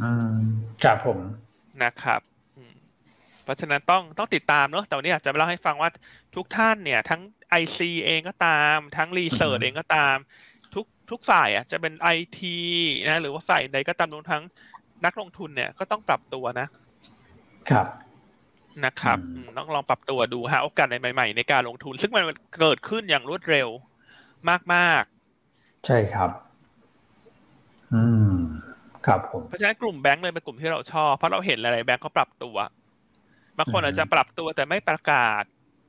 อืมครับผมนะครับ เพราะฉะนั้นต้องต้องติดตามเนอะแต่วันนี้อยากจะเล่าให้ฟังว่าทุกท่านเนี่ย ทั้ง IC เองก็ตาม ทั้ง research เองก็ตาม ทุกฝ่ายอะจะเป็นไอทีนะหรือว่าฝ่ายใดก็ตามรวมทั้งนักลงทุนเนี่ยก็ต้องปรับตัวนะครับนะครับต้องลองปรับตัวดูหาโอกาสใหม่ ๆ ในการลงทุน ซึ่งมันเกิดขึ้นอย่างรวดเร็วมากๆ ใช่ครับ อืมครับผมเพราะฉะนั้นกลุ่มแบงก์เลยเป็นกลุ่มที่เราชอบ เพราะเราเห็นหลายๆแบงก์เขาปรับตัว บางคนอาจจะปรับตัวแต่ไม่ประกาศ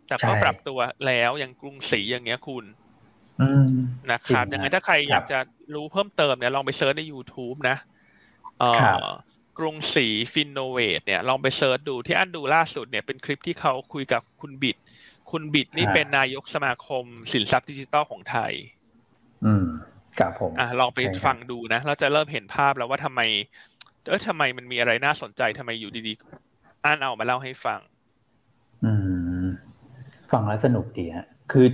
แต่ก็ปรับตัวแล้วอย่างกรุงศรีอย่างเงี้ยคุณนะครับยังไงถ้าใครอยากจะรู้เพิ่มเติมเนี่ยลองไป search ใน YouTube นะกรุงศรี Finnovate เนี่ยลองไป search ดูที่อันดูล่าสุดเนี่ยเป็นคลิปที่เขาคุยกับคุณบิด คุณบิดนี่เป็นนายกสมาคมสินทรัพย์ดิจิตอลของไทย อืมครับผมอ่าลองไปฟังดูนะเราจะเริ่มเห็นภาพแล้วว่าทำไมเออทำไมมันมีอะไรน่าสนใจทำไมอยู่ดีๆ อันเอามาเล่าให้ฟัง อืม ฟังแล้วสนุกดีฮะคือ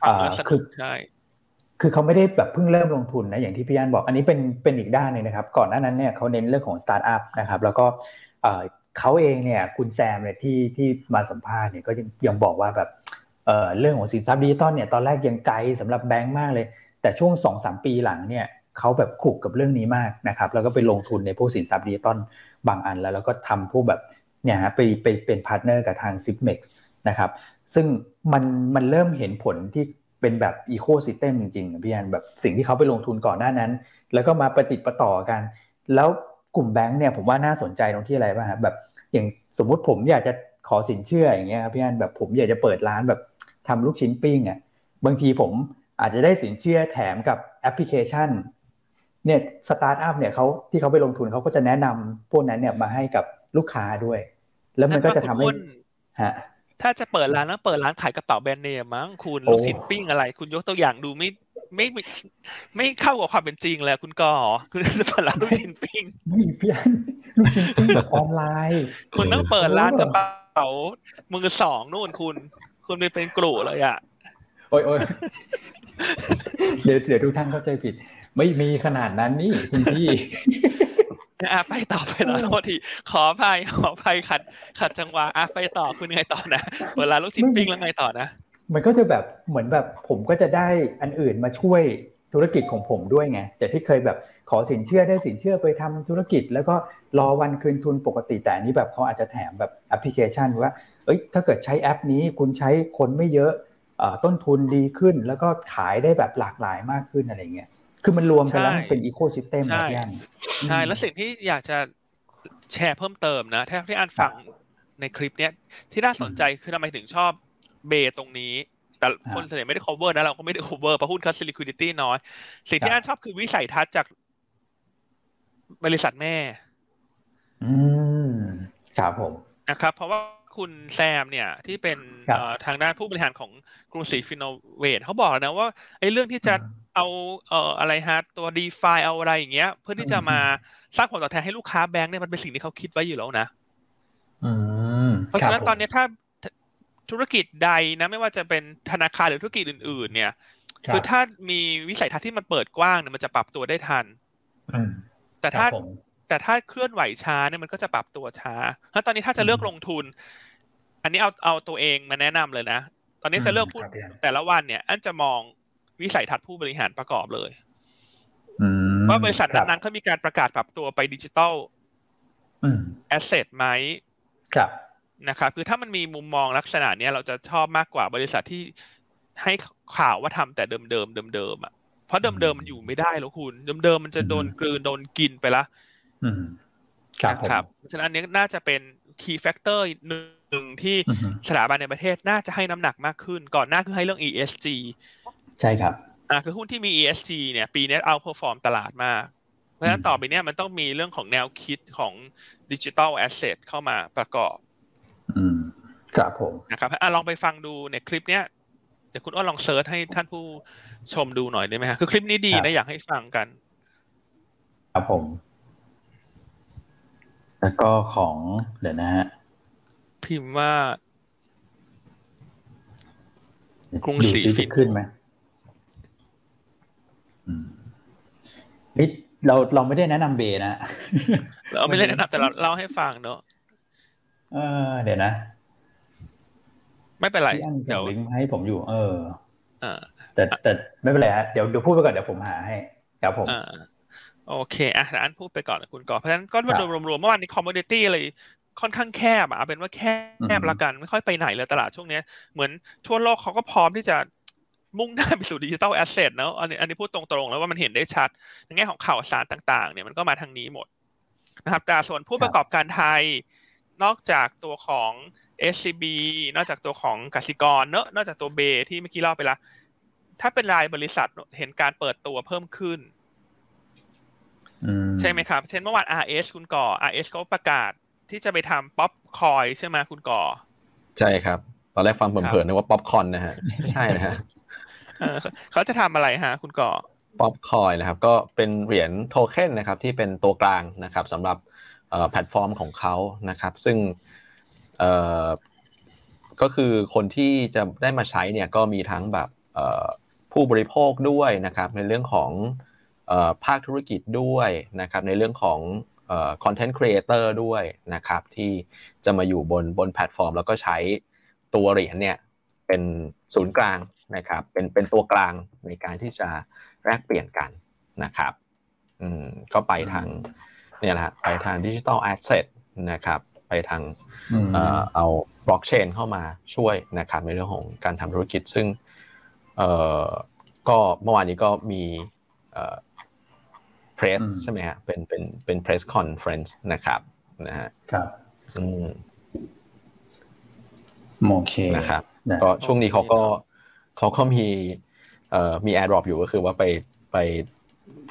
ฟังแล้วสนุกใช่คือเขาไม่ได้แบบเพิ่งเริ่มลงทุนนะอย่างที่พี่อันบอก อันนี้เป็นเป็นอีกด้านหนึ่งนะครับ ก่อนหน้านั้นเนี่ยเขาเน้นเรื่องของสตาร์ทอัพนะครับ แล้วก็เขาเองเนี่ยคุณแซมเนี่ยที่ที่มาสัมภาษณ์เนี่ยก็ยังบอกว่าแบบเรื่องของสินทรัพย์ดิจิตอลเนี่ยตอนแรกยังไกลสำหรับแบงก์มากเลย แต่ช่วงสองปีหลังเนี่ยเขาแบบขลุกกับเรื่องนี้มากนะครับแล้วก็ไปลงทุนในพวกสินทรัพย์ดิจิตอลบางอันแล้วแล้วก็ทำพวกแบบ เนี่ยฮะไปไปเป็น partner กับทาง z i p m e x นะครับซึ่งมันมันเริ่มเห็นผลที่เป็นแบบ ecosystem จริงๆพี่อันแบบสิ่งที่เขาไปลงทุนก่อนหน้านั้น แล้วก็มาประติดประต่อกัน แล้วกลุ่มแบงค์เนี่ยผมว่าน่าสนใจตรงที่อะไรบ้างครับแบบอย่างสมมุติผมอยากจะขอสินเชื่ออย่างเงี้ยครับพี่อันแบบผมอยากจะเปิดร้านแบบทำลูกชิ้นปิ้งอะบางทีผมอาจจะได้สินเชื่อแถมกับแอปพลิเคชันเนี่ยสตาร์ทอัพเนี่ยเขาที่เขาไปลงทุนเขาก็จะแนะนำพวกนั้นเนี่ยมาให้กับลูกค้าด้วย แล้วมันก็จะทำให้ฮะถ้าจะเปิดร้านแล้วเปิดร้านขายกระเป๋าแบรนด์เนมมั้งคุณลูกชิ้นปิ้งอะไร คุณยกตัวอย่างดูไม่ไม่ไม่เข้ากับความเป็นจริงเลยคุณกอคือจะเปิดร้านลูกชิ้นปิ้งไม่เพี้ยนลูกชิ้นปิ้งแบบออนไลน์ คุณต้องเปิดร้านกระเป๋ามือสองนู่นคุณ คุณไปเป็นกลุ่เลยอะโอ้ยโอ้ยเดี๋ยวเดี๋ยวทุกท่านเข้าใจผิด ไม่มีขนาดนั้นนี่คุณพี่อะไปต่อไปแล้วโทษทีขออภัยขออภัยขัด ขัดจังหวะอะไปต่อคุณไงต่อนะเวลาลูกชิ้นปิ้งแล้วไงต่อนะมันก็จะแบบเหมือนแบบผมก็จะได้อันอื่นมาช่วยธุรกิจของผมด้วยไงจากที่เคยแบบขอสินเชื่อได้สินเชื่อไปทำธุรกิจ แล้วก็รอวันคืนทุนปกติแต่อันนี้แบบเขาอาจจะแถมแบบแอปพลิเคชันว่าเอ้ยถ้าเกิดใช้แอปนี้คุณใช้คนไม่เยอะต้นทุนดีขึ้น แล้วก็ขายได้แบบหลากหลายมากขึ้นอะไรเงี้ยคือมันรวมกันแล้วมันเป็นอีโคซิสเต็มแบบนี้ใช่แล้วสิ่งที่อยากจะแชร์เพิ่มเติมนะถ้าที่อ่านฟัง ในคลิปเนี้ยที่น่าสนใจคือทำไมถึงชอบเบตรงนี้ แต่คนส่วนใหญ่ไม่ได้ cover นะเราก็ไม่ได้ cover เพราะหุ้นคัส liquidity น้อย สิ่งที่อ่านชอบคือวิสัยทัศน์จากบริษัทแม่ อืมครับผมนะครับ เพราะว่าคุณแซมเนี่ยที่เป็นทางด้านผู้บริหารของกรุงศรีฟินโนเวทเขาบอกนะว่าไอ้เรื่องที่จะเอาเอ่ออะไรฮะตัว DeFi เอาอะไรอย่างเงี้ย เพื่อที่จะมาสร้างผลตอบแทนให้ลูกค้าแบงค์เนี่ยมันเป็นสิ่งที่เขาคิดไว้อยู่แล้วนะ เพราะฉะนั้นตอนนี้ถ้าธุรกิจใดนะไม่ว่าจะเป็นธนาคารหรือธุรกิจอื่น ๆ เนี่ย คือถ้ามีวิสัยทัศน์ที่มันเปิดกว้างเนี่ยมันจะปรับตัวได้ทันแต่ถ้าแต่ถ้าเคลื่อนไหวช้าเนี่ยมันก็จะปรับตัวช้าถ้าตอนนี้ถ้าจะเลือกลงทุน อันนี้เอาเอาตัวเองมาแนะนำเลยนะ ตอนนี้จะเลือกพูดแต่ละวันเนี่ย อันจะมองวิสัยทัศน์ผู้บริหารประกอบเลยว่าบริษัทนั้นๆเขามีการประกาศปรับตัวไปดิจิตอลแอสเซทไหม ครับนะครับคือถ้ามันมีมุมมองลักษณะนี้เราจะชอบมากกว่าบริษัทที่ให้ข่าวว่าทำแต่เดิมเดิมเดิมเดิมอะเพราะเดิมเดิมมันอยู่ไม่ได้แล้วคุณเดิมเดิมมันจะโดนกลืนโดนกินไปละนะครับฉะนั้นอันนี้น่าจะเป็น key factor หนึ่งที่สถาบันในประเทศน่าจะให้น้ำหนักมากขึ้น ก่อนหน้าคือให้เรื่อง ESG ใช่ครับอ่าคือหุ้นที่มี ESG เนี่ย ปีนี้ outperform ตลาดมากเพ ราะฉะนั้นต่อไปเนี้ยมันต้องมีเรื่องของแนวคิดของ digital asset เข้ามาประกอบ อืมครับผมนะครับอะลองไปฟังดูในคลิปเนี้ยเดี๋ยวคุณอ้นลองเซิร์ชให้ท่านผู้ชมดูหน่อยได้ไหมฮะคือคลิปนี้ดีนะอยากให้ฟังกัน ครับผม แล้วก็ของเดี๋ยวนะฮะพิมพ์ว่ากรุงศรีฟินขึ้นไหมนี่ เราเราไม่ได้แนะนำเบนะ เราไม่ได้แนะนำแต่เราเล่าให้ฟังเนอะเออ เดี๋ยวนะ ไม่เป็นไรเดี๋ยวลิงก์ให้ผมอยู่ เออแต่แต่ไม่เป็นไรฮะเดี๋ยวเดี๋ยวพูดไปก่อนเดี๋ยวผมหาให้ครับผมโอเคอะอันพูดไปก่อนคุณก่อนเพราะฉะนั้นก็มารวมๆเมื่อวานนี้ commodity อะไรค่อนข้างแคบอะเป็นว่าแคบละกันไม่ค่อยไปไหนเลยตลาดช่วงนี้เหมือนทั่วโลกเขาก็พร้อมที่จะ มุ่งหน้าไปสู่ digital asset เนาะอันนี้อันนี้พูดตรงๆแล้วว่ามันเห็นได้ชัด ในแง่ของข่าวสารต่างๆ เนี่ยมันก็มาทางนี้หมดนะครับ แต่ส่วนผู้ประกอบการไทย นอกจากตัวของ SCB นอกจากตัวของกสิกรเนอะนอกจากตัวเบที่เมื่อกี้เล่าไปละ ถ้าเป็นรายบริษัทเห็นการเปิดตัวเพิ่มขึ้นใช่ไหมครับ เช่นเมื่อวาน RS คุณก่อ RS เขาประกาศที่จะไปทำป๊อปคอยใช่ไหมคุณก่อ ใช่ครับ ตอนแรกฟังเผินๆนึกว่าป๊อปคอนนะฮะใช่นะฮะ เขาจะทำอะไรฮะ คุคุณก่อ Popcoin นะครับ ก็เป็นเหรียญโทเค็นนะครับ ที่เป็นตัวกลางนะครับสำหรับแพลตฟอร์มของเขานะครับ ซึ่งก็คือคนที่จะได้มาใช้เนี่ยก็มีทั้งแบบผู้บริโภคด้วยนะครับ ในเรื่องของภาคธุรกิจด้วยนะครับ ในเรื่องของ content creator ด้วยนะครับ ที่จะมาอยู่บนบนแพลตฟอร์ม แล้วก็ใช้ตัวเหรียญเนี่ยเป็นศูนย์กลาง นะครับเป็นเป็นตัวกลางในการที่จะแลกเปลี่ยนกันนะครับอืมก็ไปทางเนี่ยแหละไปทาง digital asset นะครับไปทางเอ่อเอาบล็อกเชนเข้ามาช่วยนะครับในเรื่องของการทำธุรกิจซึ่งเอ่อก็เมื่อวานนี้ก็มีเอ่อ press ใช่ไหมฮะเป็นเป็นเป็น press conference นะครับนะฮะครับอืมโอเคนะครับก็ช่วงนี้เขาก็ เขาก็มีเอ่อมี airdrop อยู่ก็คือว่าไปไป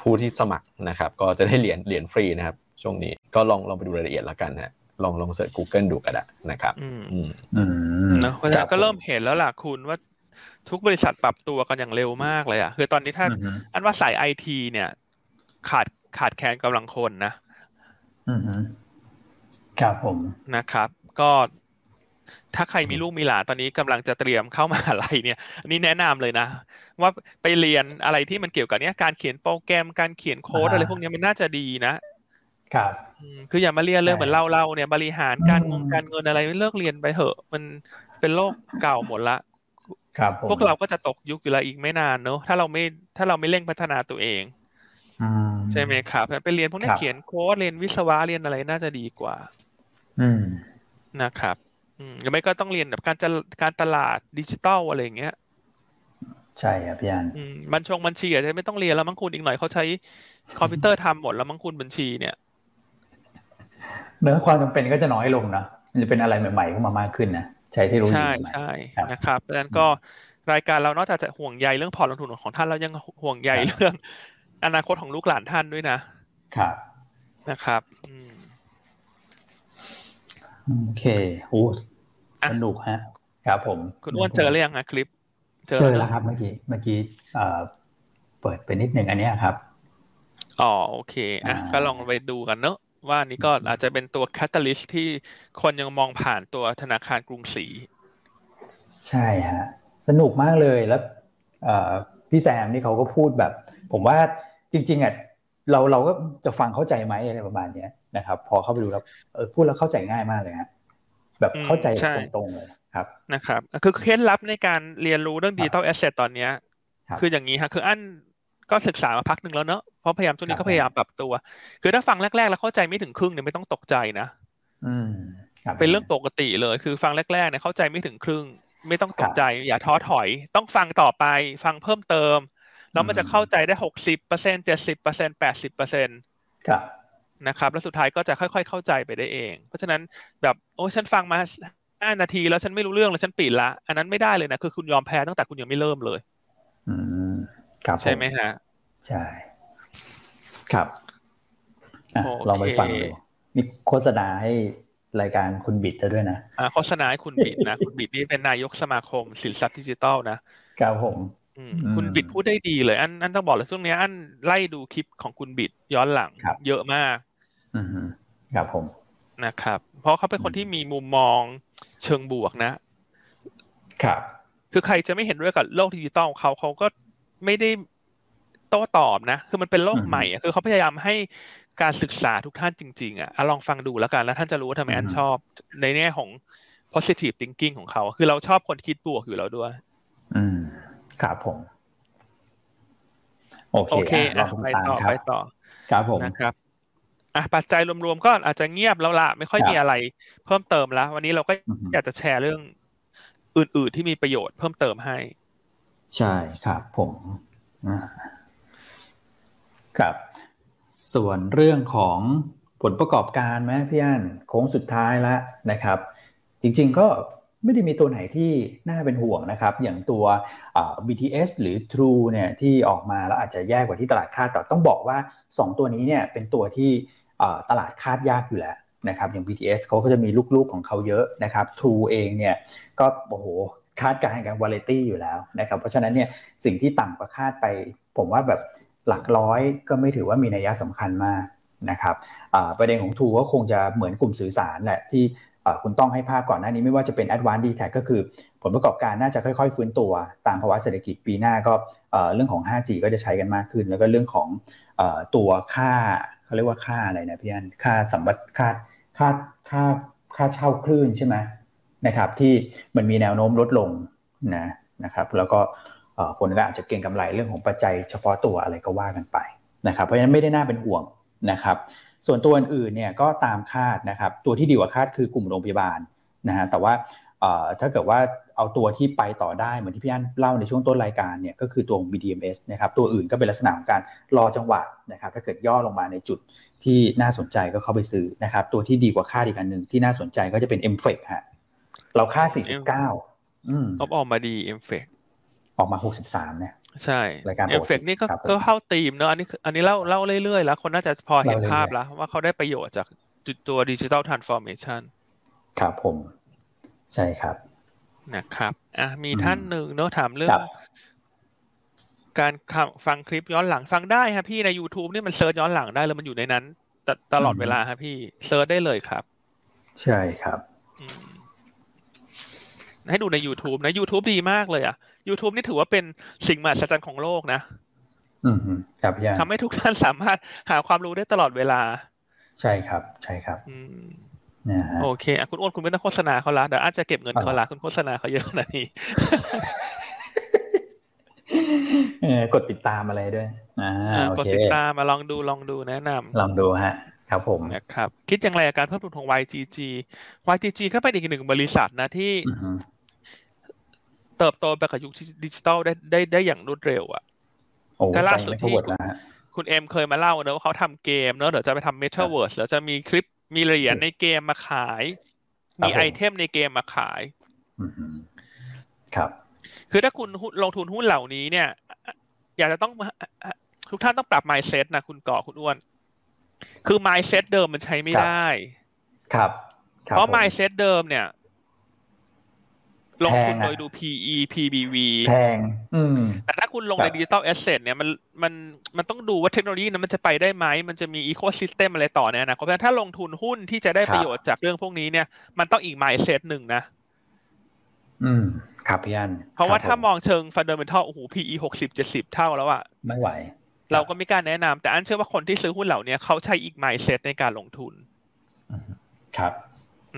ผู้ที่สมัครนะครับ ก็จะได้เหรียญเหรียญฟรีนะครับ ช่วงนี้ก็ลองลองไปดูรายละเอียดแล้วกันนะลองลอง search Google ดูก็ได้นะครับอืมอืมอืมเนอะเพราะฉะนั้นก็เริ่มเห็นแล้วล่ะคุณว่าทุกบริษัทปรับตัวกันอย่างเร็วมากเลยอะคือตอนนี้ถ้าอืมอันว่าสายไอทีเนี่ย ขาดขาดแคลนกำลังคนนะอืมครับผมนะครับ ก็ ถ้าใครมีลูกมีหลานตอนนี้กำลังจะเตรียมเข้ามหาลัยเนี่ยอันนี้แนะนำเลยนะ ว่าไปเรียนอะไรที่มันเกี่ยวกับเนี้ยการเขียนโปรแกรมการเขียนโค้ดอ่าอะไรพวกเนี้ยมันน่าจะดีนะครับอืมคืออย่ามาเรียนเรื่องเหมือนเล่าเล่าเนี่ยบริหารการงงอืมการเงินอะไรไม่เลิกเรียนไปเหอะ มันเป็นโลกเก่าหมดละครับผมพวกเราก็จะตกยุคอยู่แล้วอีกไม่นานเนอะถ้าเราไม่ถ้าเราไม่เร่งพัฒนาตัวเองอืมใช่ไหมครับไปเรียนพวกนี้ครับเขียนโค้ดเรียนวิศวะเรียนอะไรน่าจะดีกว่า อืมนะครับอืม หรือไม่ก็ต้องเรียนแบบการจะการตลาดดิจิตอลอะไรอย่างเงี้ย ใช่ครับพี่อันอืมบัญชงบัญชีอาจจะไม่ต้องเรียนแล้วมั้งคุณอีกหน่อยเขาใช้คอมพิวเตอร์ทำหมดแล้วมั้งคุณบัญชีเนี่ยเนื้อความจำเป็นก็จะน้อยลงนะมันจะเป็นอะไรใหม่ๆเข้ามามากขึ้นนะใช้เทคโนโลยีใช่ใหม่ใช่ครับนะครับดังนั้นก็รายการเรานอกจากจะห่วงใยเรื่องพอร์ตลงทุนของท่านเรายังห่วงใยครับเรื่อง อนาคตของลูกหลานท่านด้วยนะครับนะครับ อืม โอเคโอ้อะสนุกฮะ ครับผม คุณอ้วนเจอหรือยังอะคลิป เจอแล้วครับเมื่อกี้ เมื่อกี้เอ่อเปิดไปนิดหนึ่งอันเนี้ยครับ อ๋อโอเค อะอ่าก็ลองไปดูกันเนอะว่าอันนี้ก็อาจจะเป็นตัว catalyst ที่คนยังมองผ่านตัวธนาคารกรุงศรี ใช่ฮะ สนุกมากเลยแล้วเอ่อพี่แซมนี่เขาก็พูดแบบ ผมว่าจริง ๆอะเราเราก็จะฟังเข้าใจไหมอะไรประมาณเนี้ย นะครับ พอเข้าไปดูแล้วเออพูดแล้วเข้าใจง่ายมากเลยฮะแบบเข้าใจแบบตรงๆเลยครับนะครับคือเคล็ดลับในการเรียนรู้เรื่องดิจิตอลแอสเซทตอนเนี้ยครับคืออย่างนี้ฮะคืออันก็ศึกษามาพักหนึ่งแล้วเนอะเพราะพยายามช่วงนี้ครับก็พยายามปรับตัว คือถ้าฟังแรกๆ แล้วเข้าใจไม่ถึงครึ่งเนี่ยไม่ต้องตกใจนะอืมครับเป็นเรื่องปกติเลย คือฟังแรกๆเนี่ยเข้าใจไม่ถึงครึ่ง ไม่ต้องตกใจ อย่าท้อถอย ต้องฟังต่อไป ฟังเพิ่มเติม แล้วมันจะเข้าใจได้หกสิบเปอร์เซ็นเจ็ดสิบเปอร์เซ็นแปดสิบเปอร์เซ็นตครับ นะครับ แล้วสุดท้ายก็จะค่อย ๆ เข้าใจไปได้เอง เพราะฉะนั้นแบบโอ้ฉันฟังมาห้านาทีแล้วฉันไม่รู้เรื่องแล้วฉันปิดละ อันนั้นไม่ได้เลยนะ คือคุณยอมแพ้ตั้งแต่คุณยังไม่เริ่มเลย อืมครับใช่ไหมฮะ ใช่ ครับอะโอเคลองไปฟังดูมีโฆษณาให้รายการคุณบิดจะด้วยนะอ่าโฆษณาให้คุณบิดนะ คุณบิดนี่เป็นนายกสมาคมสินทรัพย์ดิจิทัลนะครับผมอืมอืมคุณบิดพูดได้ดีเลย อันอันต้องบอกเลยช่วงเนี้ยอันไล่ดูคลิปของคุณบิดย้อนหลังครับเยอะมากอืมฮึ ครับผมนะครับ เพราะเขาเป็นคนที่มีมุมมองเชิงบวกนะ ครับ คือใครจะไม่เห็นด้วยกับโลกดิจิตอลเขาเขาก็ไม่ได้โต้ตอบนะ คือมันเป็นโลกอืมใหม่อะคือเขาพยายามให้การศึกษาทุกท่านจริงๆอะอะลองฟังดูแล้วกัน แล้วท่านจะรู้ว่าทำไมอันอืมชอบ ในแง่ของ positive thinking ของเขา คือเราชอบคนคิดบวกอยู่แล้วด้วย อืมครับผม โอเคโอเคอะอะลองไปตามต่อครับไปต่อ ครับผมนะครับ อะปัจจัยรวมๆก็อาจจะเงียบแล้วล่ะไม่ค่อยครับมีอะไร เพิ่มเติมแล้ว วันนี้เราก็อือฮึอยากจะแชร์เรื่องอื่น ๆ ที่มีประโยชน์เพิ่มเติมให้ ใช่ครับผมอ่าครับ ส่วนเรื่องของผลประกอบการไหมพี่อันโค้งสุดท้ายแล้วนะครับ จริงๆก็ไม่ได้มีตัวไหนที่น่าเป็นห่วงนะครับ อย่างตัวอ่า BTS หรือ True เนี่ยที่ออกมาแล้วอาจจะแย่กว่าที่ตลาดคาดแต่ต้องบอกว่า 2 ตัวนี้เนี่ยเป็นตัวที่อ่า ตลาดคาดยากอยู่แล้วนะครับอย่าง BTS เขาก็จะมีลูกๆของเขาเยอะนะครับ True เองเนี่ยก็โอ้โหคาดการณ์กันวาเลตี้อยู่แล้วนะครับเพราะฉะนั้นเนี่ยสิ่งที่ต่ำกว่าคาดไป ผมว่าแบบหลักร้อยก็ไม่ถือว่ามีนัยสำคัญมากนะครับประเด็นของ True ก็คงจะเหมือนกลุ่มสื่อสารแหละที่คุณต้องให้ภาพก่อนหน้านี้ไม่ว่าจะเป็น Advanced d t a c ก็คือ ผลประกอบการน่าจะค่อยๆ ฟื้นตัว ตามภาวะเศรษฐกิจปีหน้าก็เรื่องของ 5G ก็จะใช้กันมากขึ้น แล้วก็เรื่องของอตัวค่า เขาเรียกว่าค่าอะไรนะพี่อันค่าสัมบัติค่าค่าค่าค่าเช่าคลื่นใช่ไหมนะครับ ที่มันมีแนวโน้มลดลงนะนะครับ แล้วก็คนก็อาจจะเก็งกำไรเรื่องของปัจจัยเฉพาะตัวอะไรก็ว่ากันไปนะครับ เพราะฉะนั้นไม่ได้น่าเป็นห่วงนะครับ ส่วนตัวอื่นเนี่ยก็ตามคาดนะครับ ตัวที่ดีกว่าคาดคือกลุ่มโรงพยาบาลนะฮะแต่ว่า ถ้าเกิดว่าเอาตัวที่ไปต่อได้เหมือนที่พี่อันเล่าในช่วงต้นรายการเนี่ยก็คือตัวของ BDMS นะครับตัวอื่นก็เป็นลักษณะของการรอจังหวะนะครับถ้าเกิดย่อลงมาในจุดที่น่าสนใจก็เข้าไปซื้อนะครับตัวที่ดีกว่าคาดอีกอันหนึ่งที่น่าสนใจก็จะเป็น m f e c ฮะเราคาด49อืมก็ออกมาดี MFECออกมา 63เนี่ยใช่รายการ MFEC นี่ก็ก็เข้าตีมเนอะอันนี้อันนี้เล่าเล่าเรื่อยๆ แล้ว คนน่าจะพอเห็นภาพแล้ว ว่าเขาได้ประโยชน์จากตัว digital transformationครับผม ใช่ครับนะครับอะมีท่านหนึ่งเนอะถามเรื่องการฟังคลิปย้อนหลังฟังได้ครับพี่ใน YouTube นี่มัน search ย้อนหลังได้เลยมันอยู่ในนั้น ตลอดเวลาครับพี่ search ได้เลยครับ ใช่ครับ ให้ดูใน YouTube นะ YouTube ดีมากเลยอะ YouTube นี่ถือว่าเป็นสิ่งมหัศจรรย์ของโลกนะอืมครับย่าทำให้ทุกท่านสามารถหาความรู้ได้ตลอดเวลา ใช่ครับ ใช่ครับ อืม โอเคอะคุณอ้วนคุณไม่ต้องโฆษณาเขาละเดี๋ยวอาจจะเก็บเงินเขาละคุณโฆษณาเขาเยอะขนาดนี้กดติดตามอะไรด้วยอ่ากดติดตามมาลองดูลองดูแนะนำลองดูฮะครับผมนะครับคิดอย่างไรกับการเพิ่มทุนของ YGG YGG ก็เป็นอีกหนึ่งบริษัทนะที่เติบโตไปกับยุคดิจิตอลได้ได้ได้อย่างรวดเร็ว อะก็ล่าสุดที่คุณเอ็มเคยมาเล่าเนอะว่าเขาทำเกมเนอะเดี๋ยวจะไปทำเมทัลเวิร์สแล้วจะมีคลิป มีเหรียญในเกมมาขาย มีไอเทมในเกมมาขายครับ คือถ้าคุณลงทุนหุ้นเหล่านี้เนี่ย อยากจะต้องทุกท่านต้องปรับ mindset นะคุณก่อคุณอ้วน คือ mindset เดิมมันใช้ไม่ได้ ครับ เพราะ mindset เดิมเนี่ย ลงทุนโดยดู PE PBV แพงแต่ถ้าคุณลงใน digital asset เนี่ยมันมันมันต้องดูว่าเทคโนโลยีนั้นมันจะไปได้ไหม มันจะมี ecosystem อะไรต่อเนี่ยนะเพราะฉะนั้นถ้าลงทุนหุ้นที่จะได้ประโยชน์จากเรื่องพวกนี้เนี่ย มันต้องอีก mindset หนึ่งนะ อืม ครับพี่อันเพราะว่าถ้ามองเชิง fundamental โอ้โห PE หกสิบเจ็ดสิบเท่าแล้วอะไม่ไหว เราก็ไม่กล้าแนะนำแต่อันเชื่อว่าคนที่ซื้อหุ้นเหล่านี้เขาใช้อีก mindset ในการลงทุน ครับ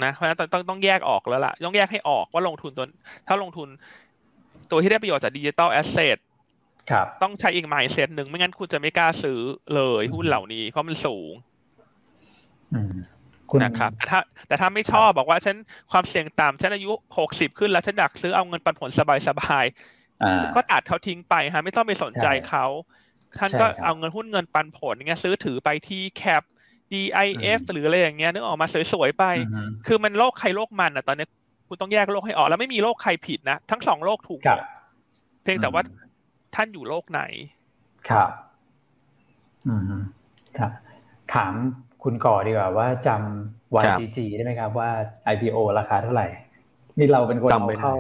นะเพราะฉะนั้นต้องต้องแยกออกแล้วล่ะ ต้องแยกให้ออกว่าลงทุนตัวถ้าลงทุนตัวที่ได้ประโยชน์จาก digital asset ต้องใช้อีก mindset หนึ่งไม่งั้นคุณจะไม่กล้าซื้อเลยหุ้นเหล่านี้ เพราะมันสูงนะครับแต่ถ้า แต่ถ้าไม่ชอบบอกว่าฉันความเสี่ยงต่ำฉันอายุหกสิบขึ้นแล้วฉันอยากซื้อเอาเงินปันผลสบายๆก็ตัดเขาทิ้งไปฮะไม่ต้องไปสนใจเขาท่านก็เอาเงินหุ้นเงินปันผลเงี้ยซื้อถือไปที่แคป DIF หรืออะไรอย่างเงี้ยนึกออกมาสวยๆไป คือมันโลกใครโลกมันอะตอนนี้คุณต้องแยกโลกให้ออกแล้วไม่มีโลกใครผิดนะ ทั้งสองโลกถูกหมดเพียงแต่ว่าท่านอยู่โลกไหน ครับ อืมครับ ถามคุณก่อดีกว่าว่าจำ YGG ได้ไหมครับว่า IPO ราคาเท่าไหร่ นี่เราเป็นคนเอาเข้า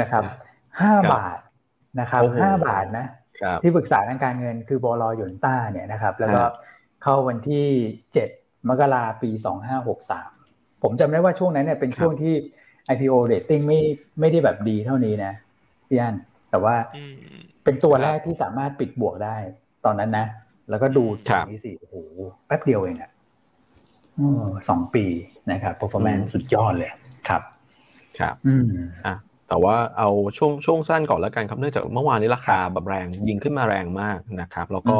นะครับห้าบาทนะครับห้าบาทนะ ที่ปรึกษาทางการเงินคือบลหยวนต้าเนี่ยนะครับ แล้วก็เข้าวันที่เจ็ดมกราปีสองห้าหกสามผมจำได้ว่าช่วงนั้นเนี่ยเป็นช่วงที่ IPO rating ไม่ไม่ได้แบบดีเท่านี้นะพี่อันแต่ว่าเป็นตัวแรกที่สามารถปิดบวกได้ตอนนั้นนะ แล้วก็ดูทางนี้สิโอ้โหแป๊บเดียวเองอะสองปีนะครับ performance สุดยอดเลยครับ ครับ อืมอะ แต่ว่าเอาช่วงช่วงสั้นก่อนแล้วกันครับเนื่องจากเมื่อวานนี้ราคาแบบแรงยิงขึ้นมาแรงมากนะครับ แล้วก็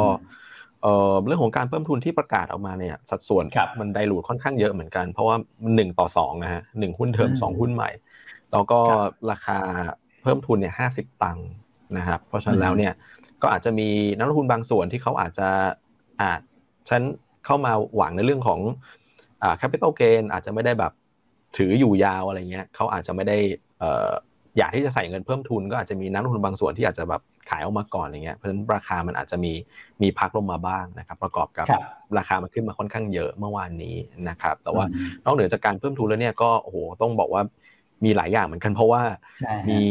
เรื่องของการเพิ่มทุนที่ประกาศออกมาเนี่ยสัดส่วนมันไดรูดค่อนข้างเยอะเหมือนกัน เพราะว่าหนึ่งต่อสองนะฮะหนึ่งหุ้นเทอมสองหุ้นใหม่ แล้วก็ราคาเพิ่มทุนเนี่ยห้าสิบตังค์นะครับเพราะฉะนั้นแล้วเนี่ยก็อาจจะมีนักลงทุนบางส่วนที่เขาอาจจะอาจฉันเข้ามาหวังในเรื่องของอ่าแคปิตอลเกนอาจจะไม่ได้แบบถืออยู่ยาวอะไรเงี้ยเขาอาจจะไม่ได้ อยากที่จะใส่เงินเพิ่มทุนก็อาจจะมีนักลงทุนบางส่วนที่อาจจะแบบขายออกมาก่อนอย่างเงี้ยเพราะฉะนั้นราคามันอาจจะมีมีพักลงมาบ้างนะครับ ประกอบกับราคามันขึ้นมาค่อนข้างเยอะเมื่อวานนี้นะครับ แต่ว่านอกเหนือจากการเพิ่มทุนแล้วเนี่ยก็โอ้โหต้องบอกว่ามีหลายอย่างเหมือนกันเพราะว่ามี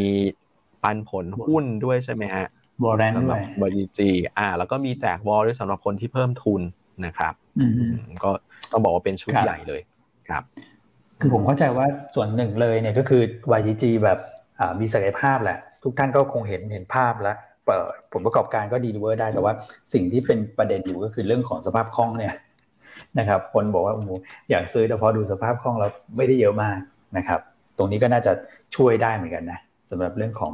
ปันผลหุ้นด้วยใช่ไหมฮะwarrant ด้วย YGG อ่า แล้วก็มีแจกวอลด้วยสำหรับคนที่เพิ่มทุนนะครับก็ต้องบอกว่าเป็นชุดใหญ่เลยครับ คือผมเข้าใจว่าส่วนหนึ่งเลยเนี่ยก็คือ YGG แบบ มีศักยภาพแหละ ทุกท่านก็คงเห็นเห็นภาพแล้วผลประกอบการก็ deliver ได้แต่ว่าสิ่งที่เป็นประเด็นอยู่ก็คือเรื่องของสภาพคล่องเนี่ยนะครับคนบอกว่าโอ้โหอยากซื้อแต่พอดูสภาพคล่องแล้วไม่ได้เยอะมากนะครับ ตรงนี้ก็น่าจะช่วยได้เหมือนกันนะสำหรับเรื่องของ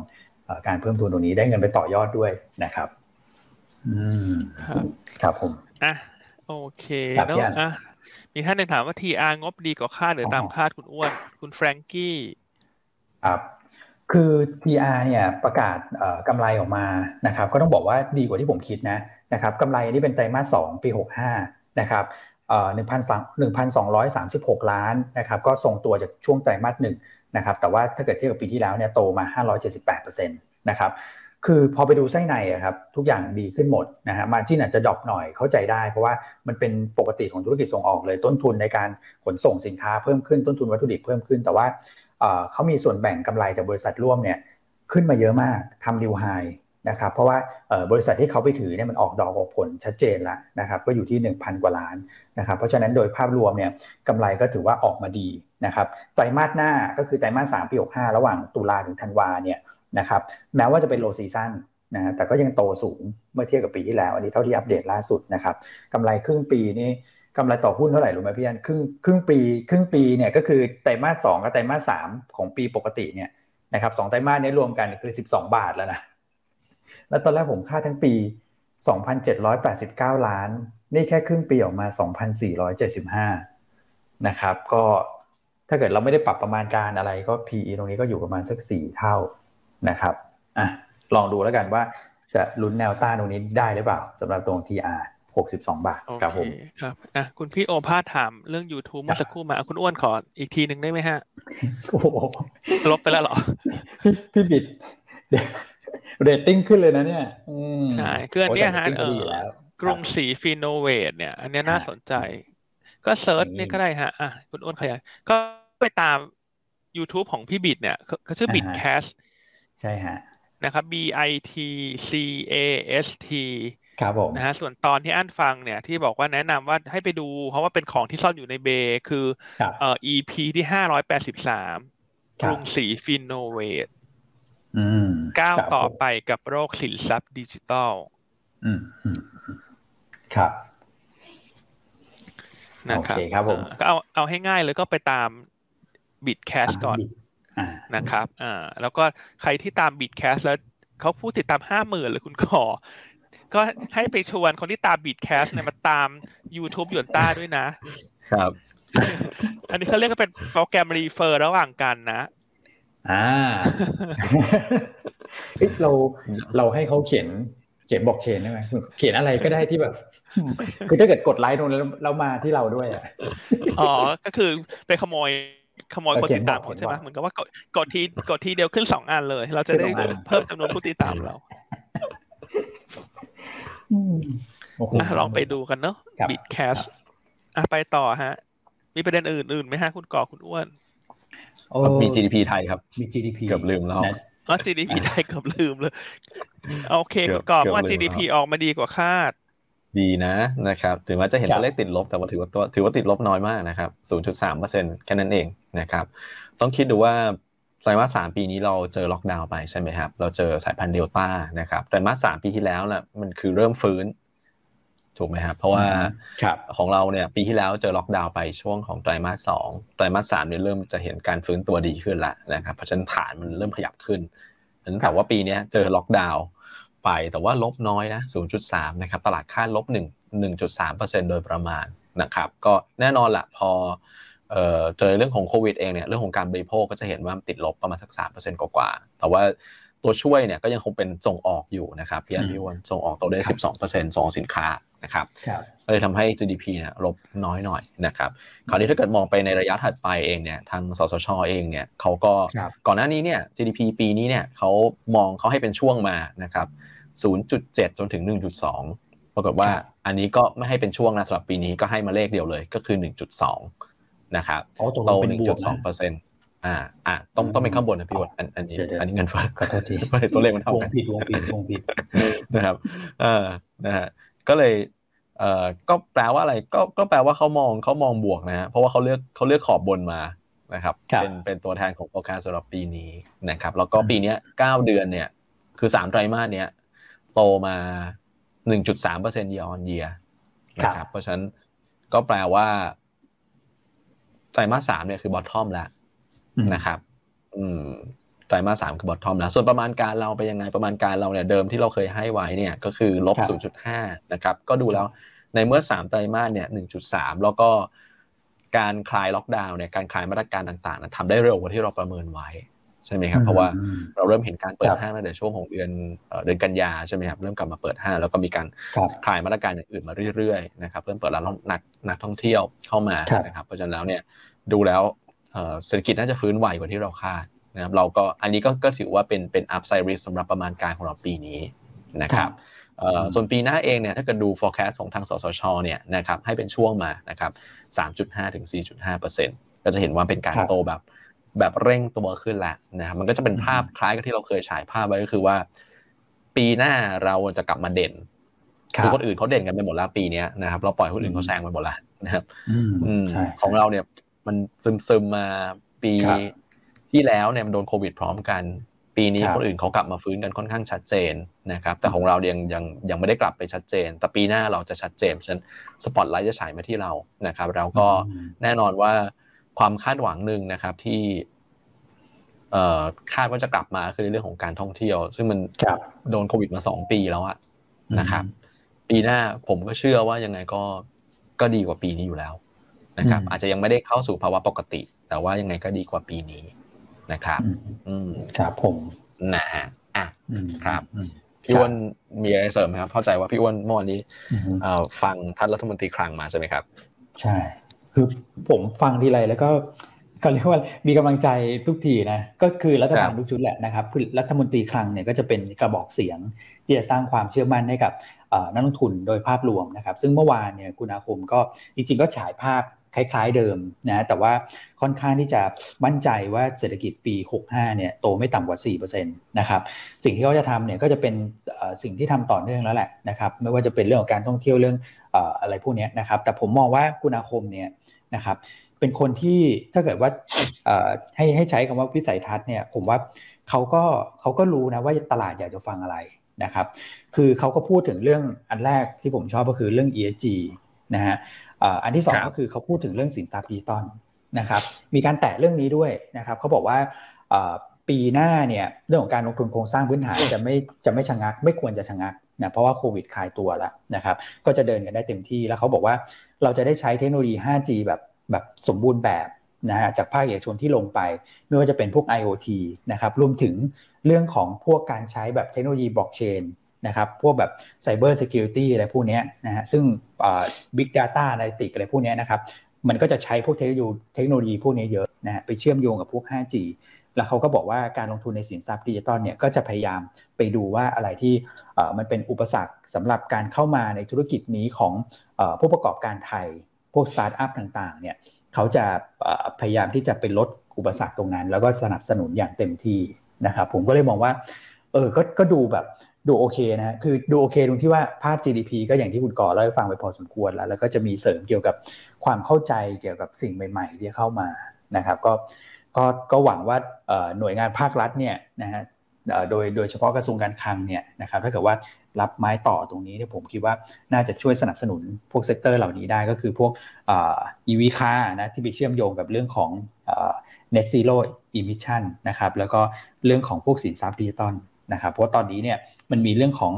การเพิ่มทุนตรงนี้ได้เงินไปต่อยอดด้วยนะครับ อืมครับผมอะโอเคเนาะอะมีท่านหนึ่งถามว่า TR งบดีกว่าคาดหรือตามคาดคุณอ้วน คุณแฟรงกี้ครับ คือ TR เนี่ยประกาศกำไรออกมานะครับก็ต้องบอกว่าดีกว่าที่ผมคิดนะนะครับกำไรนี่เป็นไตรมาสสองปีหกห้านะครับหนึ่งพันสองหนึ่งพันสองร้อยสามสิบหกล้านนะครับก็ทรงตัวจากช่วงไตรมาสหนึ่งนะครับแต่ว่าถ้าเกิดเทียบกับปีที่แล้วเนี่ยโตมาห้าร้อยเจ็ดสิบแปดเปอร์เซ็นต์นะครับคือพอไปดูไส้ในอะครับทุกอย่างดีขึ้นหมดนะฮะมาจิ้นอาจจะดรอปหน่อยเข้าใจได้ เพราะว่ามันเป็นปกติของธุรกิจส่งออกเลยต้นทุนในการขนส่งสินค้าเพิ่มขึ้นต้นทุนวัตถุดิบเพิ่มขึ้นแต่ว่า เขามีส่วนแบ่งกำไรจากบริษัทร่วมเนี่ยขึ้นมาเยอะมากทำดิวไฮนะครับเพราะว่าบริษัทที่เขาไปถือเนี่ยมันออกดอกออกผลชัดเจนแล้วนะครับก็อยู่ที่ 1,000 กว่าล้านนะครับเพราะฉะนั้นโดยภาพรวมเนี่ยกำไรก็ถือว่าออกมาดีนะครับไตรมาสหน้าก็คือไตรมาส3ปี65ระหว่างตุลาถึงธันวาเนี่ยนะครับแม้ว่าจะเป็น low season นะแต่ก็ยังโตสูงเมื่อเทียบกับปีที่แล้ว อันนี้เท่าที่อัปเดตล่าสุดนะครับกำไรครึ่งปีนี่ กำไรต่อหุ้นเท่าไหร่รู้ไหมพี่อันครึ่งครึ่งปีครึ่งปีเนี่ยก็คือไตรมาสสองกับไตรมาสสามของปีปกติเนี่ยนะครับสองไตรมาสนี้รวมกันคือ12บสองบาทแล้วนะแล้วตอนแรกผมคาดทั้งปี2,789ล้าน นี่แค่ครึ่งปีออกมา2,475นสี่ร้อยเจ็ดสิบห้านะครับก็ถ้าเกิดเราไม่ได้ปรับประมาณการอะไรก็ PE ตรงนี้ก็อยู่ประมาณสัก4เท่านะครับอะลองดูแล้วกันว่าจะลุ้นแนวต้านตรงนี้ได้หรือเปล่าสำหรับตรง TR 62 บาทครับผมครับอะคุณพี่โอภาสถามเรื่อง YouTube เมื่อสักครู่มาคุณอ้วนขออีกทีหนึ่งได้ไหมฮะโอ้ลบไปแล้วเหรอ พี่บิดเรตติ้งขึ้นเลยนะเนี่ยใช่คืออันนี้ฮะเออกรุงศรี Finnovate เนี่ย อันนี้น่าสนใจ ก็ search นี่ก็ได้ฮะอะคุณอ้วนขยายก็ไปตาม YouTube ของพี่บิดเนี่ยเขาชื่อ Bitcast ใช่ฮะนะครับ B I T C A S T ครับผมนะฮะส่วนตอนที่อันฟังเนี่ยที่บอกว่าแนะนำว่าให้ไปดู เพราะว่าเป็นของที่ซ่อนอยู่ในเบคือเอ่อ EP ที่ห้าร้อยแปดสิบสามกรุงศรี Finnovate ก้าวต่อไปกับโลกสินทรัพย์ดิจิตอลครับนะครับครับผมก็เอาเอาให้ง่ายเลยก็ไปตาม Bitcast ก่อนนะครับอ่าแล้วก็ใครที่ตาม Bitcast แล้วเขาพูดติดตามห้าหมื่นเลยคุณขอ ก็ให้ไปชวนคนที่ตาม Bitcast เนี่ยมาตาม YouTube หยวนต้าด้วยนะ ครับ อันนี้เขาเรียกว่าเป็นโปรแกรมรีเฟอร์ระหว่างกันนะ อ่าเราเราให้เขาเขียนเขียนบอกเชนได้ไหมเขียนอะไรก็ได้ที่แบบ คือถ้าเกิดกดไลค์ตรงนี้แล้วมาที่เราด้วยอะอ๋อ ก็คือไปขโมยขโมยคนติดตามใช่ไหมเหมือนกับว่ากดกดทีกดทีเดียวขึ้นสองอันเลย เราจะได้เพิ่มจำนวนผู้ติดตามเรา ลองไปดูกันเนาะบิตแคสอะไปต่อฮะ มีประเด็นอื่นๆไหมฮะคุณก่อคุณอ้วนมี GDP ไทยครับ มี GDP เกือบลืมแล้วอ๋อ GDP ไทยเกือบลืมเลย โอเคคุณก่อว่า GDP ออกมาดีกว่าคาด ดีนะนะครับถึงแม้จะเห็นตัวเลขติดลบแต่ว่าถือว่าตัวถือว่าติดลบน้อยมากนะครับ 0.3%แค่นั้นเองนะครับ ต้องคิดดูว่า ไตรมาสสามปีนี้เราเจอล็อกดาวน์ไปใช่ไหมครับ เราเจอสายพันธุ์เดลต้านะครับไตรมาสสามปีที่แล้วน่ะมันคือเริ่มฟื้น ถูกไหมครับเพราะว่าของเราเนี่ยปีที่แล้วเจอล็อกดาวน์ไปช่วงของไตรมาสสองไตรมาสสามเนี่ยเริ่มจะเห็นการฟื้นตัวดีขึ้นละนะครับเพราะฉะนั้นฐานมันเริ่มขยับขึ้นนั้นแต่ว่าปีนี้เจอล็อกดาวน์ไปแต่ว่าลบน้อยนะ 0.3 นะครับ ตลาดคาดลบ 1 1.3%โดยประมาณนะครับ ก็แน่นอนละพอ เจอเรื่องของโควิดเองเนี่ยเรื่องของการบริโภคก็จะเห็นว่าติดลบประมาณสัก3%กว่าๆแต่ว่าตัวช่วยเนี่ยก็ยังคงเป็นส่งออกอยู่นะครับพี่อันพี่วันส่งออกโตได้12%ส่งสินค้านะครับก็เลยทำให้ GDP เนี่ยลบน้อยหน่อยนะครับคราวนี้ถ้าเกิดมองไปในระยะถัดไปเองเนี่ยทางสสชเองเนี่ยเขาก็ก่อนหน้านี้เนี่ย GDP ปีนี้เนี่ยเขามองเขาให้เป็นช่วงมานะครับ0.7 จนถึง 1.2 ปรากฏว่าอันนี้ก็ไม่ให้เป็นช่วงนะสำหรับปีนี้ก็ให้มาเลขเดียวเลยก็คือ 1.2 นะครับโต1.2เปอร์เซ็นต์อ่าอ่าต้องต้องเป็นข้างบนนะพี่วดอันอันนี้อันนี้เงินเฟ้อขอโทษทีตัวเลขมันเท่ากันวงผิดวงผิดวงผิดนะครับเออนะฮะก็เลยเอ่อก็แปลว่าอะไรก็ก็แปลว่าเขามองเขามองบวกนะเพราะว่าเขาเลือกเขาเลือกขอบบนมานะครับเป็นเป็นตัวแทนของโปรแกรมสำหรับปีนี้นะครับ แล้วก็ปีนี้เก้าเดือนเนี่ย คือสามไตรมาสเนี้ยโตมาหนึ่งจุดสามเปอร์เซ็นต์ year on yearนะครับเพราะฉะนั้นก็แปลว่า ไตรมาสสามเนี่ยคือ bottom แล้วนะครับ อืมไตรมาสสามคือ bottom แล้ว ส่วนประมาณการเราไปยังไงประมาณการเราเนี่ยเดิมที่เราเคยให้ไว้เนี่ยก็คือลบศูนย์จุดห้านะครับ ก็ดูแล้วในเมื่อสามไตรมาสเนี่ยหนึ่งจุดสามแล้วก็การคลายล็อกดาวน์เนี่ยการคลายมาตรการต่างๆทำได้เร็วกว่าที่เราประเมินไว้ ใช่ไหมครับเพราะว่าเราเริ่มเห็นการเปิดห้างตั้งแต่ช่วงของเดือนเดือนกันยาใช่ไหมครับเริ่มกลับมาเปิดห้างแล้วก็มีการคลายมาตรการอย่างอื่นมาเรื่อยๆนะครับเริ่มเปิดร้านนักนักท่องเที่ยวเข้ามานะครับเพราะฉะนั้นแล้วเนี่ยดูแล้วเศรษฐกิจน่าจะฟื้นไวกว่าที่เราคาดนะครับเราก็อันนี้ก็ก็ถือว่าเป็นเป็น upside risk สำหรับประมาณการของเราปีนี้นะครับส่วนปีหน้าเองเนี่ยถ้าเกิดดู forecast ของทางสสชเนี่ยนะครับให้เป็นช่วงมานะครับ3.5ถึง4.5%ก็จะเห็นว่าเป็นการโตแบบ แบบเร่งตัวขึ้นแหละนะครับมันก็จะเป็นภาพคล้ายกับที่เราเคยฉายภาพไว้ก็คือว่า ปีหน้าเราจะกลับมาเด่นคือคนอื่นเขาเด่นกันไปหมดแล้วปีนี้นะครับ เราปล่อยคนอื่นเขาแซงไปหมดแล้วนะครับของเราเนี่ยมันซึมซึมมาปีที่แล้วเนี่ยมันโดนโควิดพร้อมกัน ปีนี้คนอื่นเขากลับมาฟื้นกันค่อนข้างชัดเจนนะครับ แต่ของเรายังยังยังไม่ได้กลับไปชัดเจน แต่ปีหน้าเราจะชัดเจนฉะนั้นสปอตไลท์จะฉายมาที่เรานะครับแล้วก็แน่นอนว่า ความคาดหวังหนึ่งนะครับที่เอ่อคาดว่าจะกลับมาคือในเรื่องของการท่องเที่ยว ซึ่งมันโดนโควิดมาสองปีแล้วอะนะครับ ปีหน้าผมก็เชื่อว่ายังไงก็ก็ดีกว่าปีนี้อยู่แล้วนะครับ อาจจะยังไม่ได้เข้าสู่ภาวะปกติ แต่ว่ายังไงก็ดีกว่าปีนี้นะครับ อืมครับผมนะฮะอะครับพี่อ้วนมีอะไรเสริมไหมครับ เข้าใจว่าพี่อ้วนเมื่อวานนี้ฟังท่านรัฐมนตรีคลังมาใช่ไหมครับ ใช่ คือผมฟังทีไรแล้วก็ก็เรียกว่ามีกำลังใจทุกทีนะก็คือรัฐบาลทุกชุดแหละนะครับรัฐมนตรีคลังเนี่ยก็จะเป็นกระบอกเสียงที่จะสร้างความเชื่อมั่นให้กับนักลงทุนโดยภาพรวมนะครับ ซึ่งเมื่อวานเนี่ยคุณอาคมก็จริงๆก็ฉายภาพ คล้ายๆเดิมนะแต่ว่าค่อนข้างที่จะมั่นใจว่าเศรษฐกิจปี 65 เนี่ยโตไม่ต่ำกว่า 4%นะครับสิ่งที่เขาจะทำเนี่ยก็จะเป็นสิ่งที่ทำต่อเนื่องแล้วแหละนะครับไม่ว่าจะเป็นเรื่องของการท่องเที่ยวเรื่องอะไรพวกนี้นะครับแต่ผมมองว่าคุณอาคมเนี่ยนะครับเป็นคนที่ถ้าเกิดว่าให้ให้ใช้คำว่าวิสัยทัศน์เนี่ยผมว่าเขาก็เขาก็รู้นะว่าตลาดอยากจะฟังอะไรนะครับ คือเขาก็พูดถึงเรื่องอันแรกที่ผมชอบก็คือเรื่อง ESG นะฮะ อันที่สองก็คือเขาพูดถึงเรื่องสินทรัพย์ดิจิตอลนะครับ มีการแตะเรื่องนี้ด้วยนะครับเขาบอกว่าปีหน้าเนี่ยเรื่องของการลงทุนโครงสร้างพื้นฐานจะไม่จะไม่ชะงัก ไม่ควรจะชะงักนะเพราะว่าโควิดคลายตัวแล้วนะครับก็จะเดินกันได้เต็มที่แล้วเขาบอกว่าเราจะได้ใช้เทคโนโลยี 5G แบบแบบสมบูรณ์แบบนะฮะจากภาคเอกชนที่ลงไป ไม่ว่าจะเป็นพวก IoT นะครับรวมถึงเรื่องของพวกการใช้แบบเทคโนโลยีบล็อกเชน นะครับพวกแบบ Cyber Security อะไรพวกนี้นะฮะซึ่ง Big Data Analytics อะไรพวกนี้นะครับมันก็จะใช้พวกเทคโนโลยีพวกนี้เยอะนะฮะไปเชื่อมโยงกับพวก 5G แล้วเขาก็บอกว่าการลงทุนในสินทรัพย์ดิจิตอลเนี่ยก็จะพยายามไปดูว่าอะไรที่มันเป็นอุปสรรคสำหรับการเข้ามาในธุรกิจนี้ของผู้ประกอบการไทย พวกสตาร์ทอัพต่างๆเนี่ยเขาจะพยายามที่จะไปลดอุปสรรคตรงนั้น แล้วก็สนับสนุนอย่างเต็มที่นะครับผมก็เลยมองว่าเออก็ก็ดูแบบ ดูโอเคนะฮะคือดูโอเคตรงที่ว่าภาพ GDP ก็อย่างที่คุณก่อเล่าให้ฟังไปพอสมควรแล้ว แล้วก็จะมีเสริมเกี่ยวกับความเข้าใจเกี่ยวกับสิ่งใหม่ ๆ ที่เข้ามานะครับ ก็ก็ก็หวังว่าหน่วยงานภาครัฐเนี่ยนะฮะโดยโดยเฉพาะกระทรวงการคลังเนี่ยนะครับถ้าเกิดว่ารับไม้ต่อตรงนี้เนี่ยผมคิดว่าน่าจะช่วยสนับสนุนพวก sector เหล่านี้ได้ก็คือพวก EV car นะที่ไปเชื่อมโยงกับเรื่องของ net zero emission นะครับแล้วก็เรื่องของพวกสินทรัพย์ดิจิตอล นะครับเพราะตอนนี้เนี่ยมันมีเรื่องของ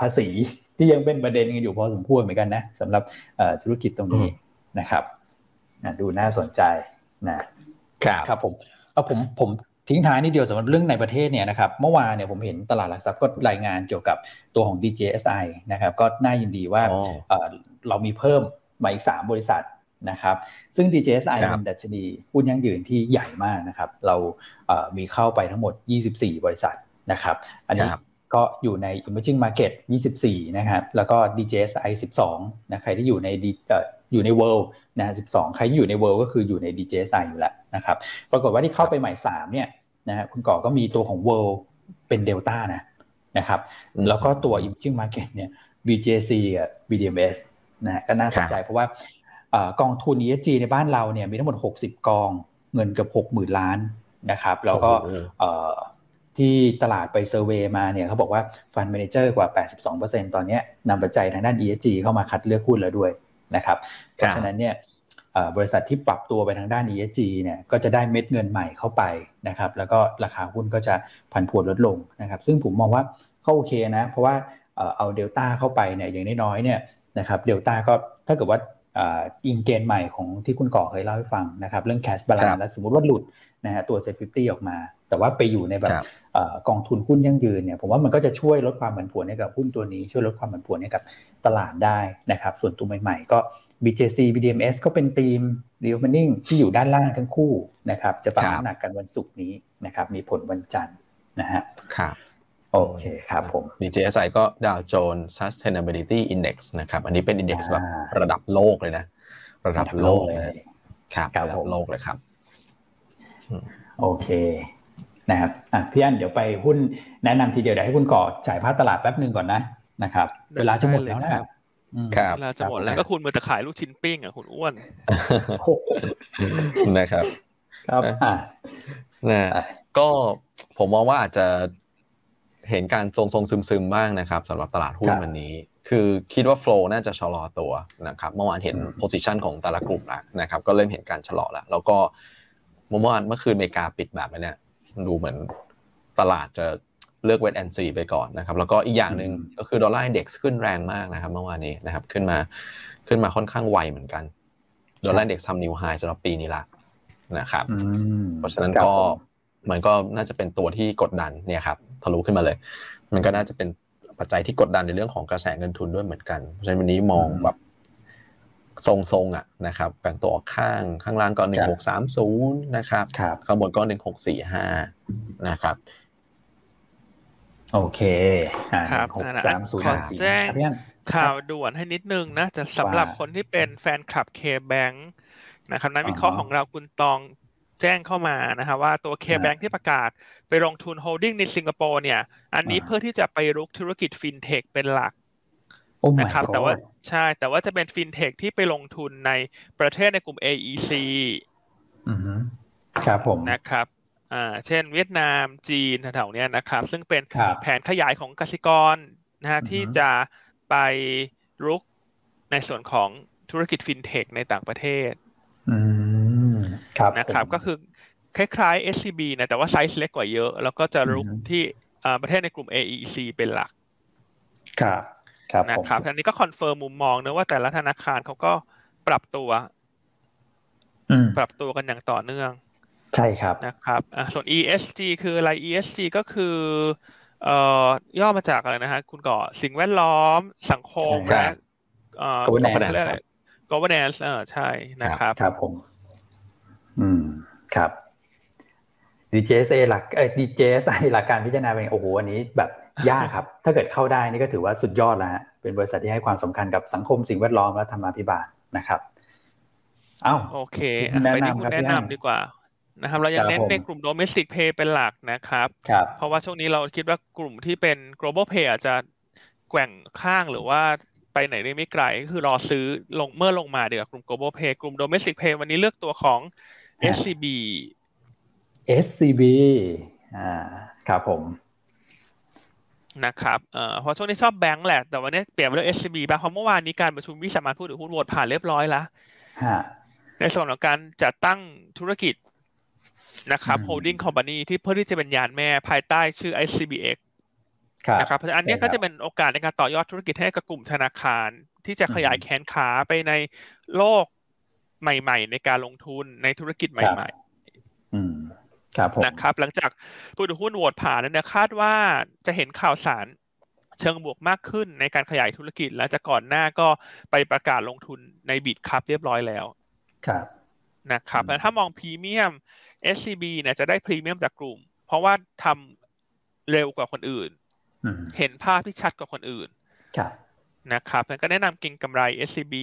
ภาษีที่ยังเป็นประเด็นกันอยู่พอสมควรเหมือนกันนะสำหรับธุรกิจตรงนี้นะครับดูน่าสนใจนะครับครับผมเอาผมผมทิ้งท้ายนิดเดียวสำหรับเรื่องในประเทศเนี่ยนะครับเมื่อวานเนี่ยผมเห็นตลาดหลักทรัพย์ก็รายงานเกี่ยวกับตัวของ DJSI นะครับก็น่ายินดีว่าเรามีเพิ่มมาอีก 3 บริษัทนะครับซึ่ง DJSI เป็นดัชนีหุ้นยั่งยืนที่ใหญ่มากนะครับเรามีเข้าไปทั้งหมด 24 บริษัท นะครับอันนี้ก็อยู่ใน emerging market 24 นะครับ แล้วก็ DJSI 12 นะใครที่อยู่ในอยู่ใน world นะ12 ใครที่อยู่ใน world ก็คืออยู่ใน DJSI อยู่แล้วนะครับปรากฏว่าที่เข้าไปใหม่ 3 เนี่ยนะฮะคุณก่อก็มีตัวของ world เป็นเดลต้านะนะครับ แล้วก็ตัว emerging market เนี่ย BJC กับ BDMs นะก็น่าสนใจเพราะว่ากองทุน ESG ในบ้านเราเนี่ยมีทั้งหมด 60 กองเงินเกือบ60,000 ล้านนะครับ แล้วก็ ที่ตลาดไป survey มาเนี่ยเขาบอกว่า fund manager กว่า 82%ตอนนี้นำปัจจัยทางด้าน ESG เข้ามาคัดเลือกหุ้นแล้วด้วยนะครับเพราะฉะนั้นเนี่ยบริษัทที่ปรับตัวไปทางด้าน ESG เนี่ยก็จะได้เม็ดเงินใหม่เข้าไปนะครับแล้วก็ราคาหุ้นก็จะผันผวนลดลงนะครับซึ่งผมมองว่าเขาโอเคนะ เพราะว่าเอาเดลต้าเข้าไปเนี่ยอย่างน้อยๆเนี่ยนะครับเดลต้าก็ถ้าเกิดว่าอิงเกณฑ์ใหม่ของที่คุณก่อเคยเล่าให้ฟังนะครับเรื่อง cash balance แล้วสมมติว่าหลุดนะฮะตัว SET50 ออกมา แต่ว่าไปอยู่ในแบบกองทุนหุ้นยั่งยืนเนี่ยผมว่ามันก็จะช่วยลดความผันผวนให้กับหุ้นตัวนี้ ช่วยลดความผันผวนให้กับตลาดได้นะครับ ส่วนตัวใหม่ๆ ก็ BJC BDMS ก็เป็นธีม reopening ที่อยู่ด้านล่างทั้งคู่นะครับ จะปรับน้ำหนักกันวันศุกร์นี้นะครับ มีผลวันจันทร์นะฮะครับโอเคครับผม DJSI ก็ Dow Jones Sustainability Index นะครับ อันนี้เป็น index แบบระดับโลกเลยนะ ระดับโลกเลยครับระดับโลกเลยครับ โอเค นะครับอะพี่อันเดี๋ยวไปหุ้นแนะนำทีเดียวเดี๋ยวให้คุณก่อจ่ายภาพตลาดแป๊บหนึ่งก่อนนะนะครับ เวลาจะหมดแล้วนะครับเวลาจะหมดแล้วก็คุณมือแต่ขายลูกชิ้นปิ้งอะคุณอ้วนนะครับ ครับอ่านะก็ผมมองว่าอาจจะเห็นการทรงทรงซึมซึมบ้างนะครับสำหรับตลาดหุ้นวันนี้ คือคิดว่า flow น่าจะชะลอตัวนะครับเมื่อวานเห็น position ของแต่ละกลุ่มแล้วนะครับ ก็เริ่มเห็นการชะลอแล้ว แล้วก็เมื่อวานเมื่อคืนอเมริกาปิดแบบนี้เนี่ย ดูเหมือนตลาดจะเลือก wait and see ไปก่อนนะครับ แล้วก็อีกอย่างหนึ่งก็คือ Dollar Index ขึ้นแรงมากนะครับ เมื่อวานนี้นะครับ ขึ้นมาขึ้นมาค่อนข้างไวเหมือนกัน ดอลลาร์อินเด็กซ์ทำนิวไฮสำหรับปีนี้ละนะครับเพราะฉะนั้นก็มันก็น่าจะเป็นตัวที่กดดันเนี่ยครับทะลุขึ้นมาเลย มันก็น่าจะเป็นปัจจัยที่กดดันในเรื่องของกระแสเงินทุนด้วยเหมือนกันเพราะฉะนั้นวันนี้มองแบบ ทรงๆอะนะครับแบ่งตัวข้างข้างล่างก็หนึ่งหกสามศูนย์นะครับข้างบนก็หนึ่งหกสี่ห้านะครับโอเคครับหกสามศูนย์ขอแจ้งข่าวด่วนให้นิดนึงนะจะสำหรับคนที่เป็นแฟนคลับ KBank นะครับนักวิเคราะห์ของเราคุณตองแจ้งเข้ามานะครับว่าตัว KBank ที่ประกาศไปลงทุน holding ในสิงคโปร์เนี่ย อันนี้เพื่อที่จะไปรุกธุรกิจฟินเทคเป็นหลัก นะครับ แต่ว่าใช่ แต่ว่าจะเป็นฟินเทคที่ไปลงทุนในประเทศในกลุ่ม AEC ครับผมนะครับอ่าเช่น เวียดนามจีนแถวๆนี้นะครับ ซึ่งเป็นแผนขยายของกสิกรนะฮะที่จะไปรุกในส่วนของธุรกิจฟินเทคในต่างประเทศนะครับ ก็คือคล้ายๆ SCB นะแต่ว่าไซส์เล็กกว่าเยอะ แล้วก็จะรุกที่ประเทศในกลุ่ม AEC เป็นหลัก ครับครับ นะครับอันนี้ก็ confirm มุมมองนะว่าแต่ละธนาคารเขาก็ปรับตัวปรับตัวกันอย่างต่อเนื่อง ใช่ครับนะครับอ่ส่วน ESG คืออะไร ESG ก็คือเอ่อย่อมาจากอะไรนะฮะคุณก่อสิ่งแวดล้อมสังคมและเอ่อ governance governance เออใช่นะครับ ครับผม อืมครับ DJSA หลักเอ้ DJSI หลักการพิจารณาเป็นโอ้โหอันนี้แบบ ยากครับ ถ้าเกิดเข้าได้นี่ก็ถือว่าสุดยอดแล้วฮะเป็นบริษัทที่ให้ความสำคัญกับสังคมสิ่งแวดล้อมและธรรมาภิบาลนะครับเอ้าโอเคไปที่คุณแนะนำดีกว่านะครับเรายังเน้นในกลุ่ม domestic pay เป็นหลักนะครับเพราะว่าช่วงนี้เราคิดว่ากลุ่มที่เป็น global pay อาจจะแกว่งข้างหรือว่าไปไหนได้ไม่ไกลก็คือรอซื้อลงเมื่อลงมาเดี๋ยวกลุ่ม global pay กลุ่ม domestic pay วันนี้เลือกตัวของ SCB SCB อ่าครับผม นะครับเอ่อเพราะช่วงนี้ชอบแบงค์แหละ แต่วันนี้เปลี่ยนมาเรื่อง SCB ป่ะเพราะเมื่อวานนี้การประชุมวิสามันผู้ถือหุ้นโหวตผ่านเรียบร้อยแล้วในส่วนของการจัดตั้งธุรกิจนะครับ holding company ที่เพื่อที่จะเป็นยานแม่ภายใต้ชื่อ SCBX นะครับเพราะอันนี้ก็จะเป็นโอกาสในการต่อยอดธุรกิจให้กับกลุ่มธนาคารที่จะขยายแขนขาไปในโลกใหม่ ๆ ในการลงทุนในธุรกิจใหม่ ๆ นะครับ หลังจากผู้ถือหุ้นโหวตผ่านนั้นเนี่ยคาดว่าจะเห็นข่าวสารเชิงบวกมากขึ้นในการขยายธุรกิจ และจะก่อนหน้าก็ไปประกาศลงทุนในบิตคัพเรียบร้อยแล้ว ครับนะครับแล้วถ้ามองพรีเมียม SCB เนี่ยจะได้พรีเมียมจากกลุ่ม เพราะว่าทำเร็วกว่าคนอื่น เห็นภาพที่ชัดกว่าคนอื่นนะครับแล้วก็แนะนำเก่งกำไร SCB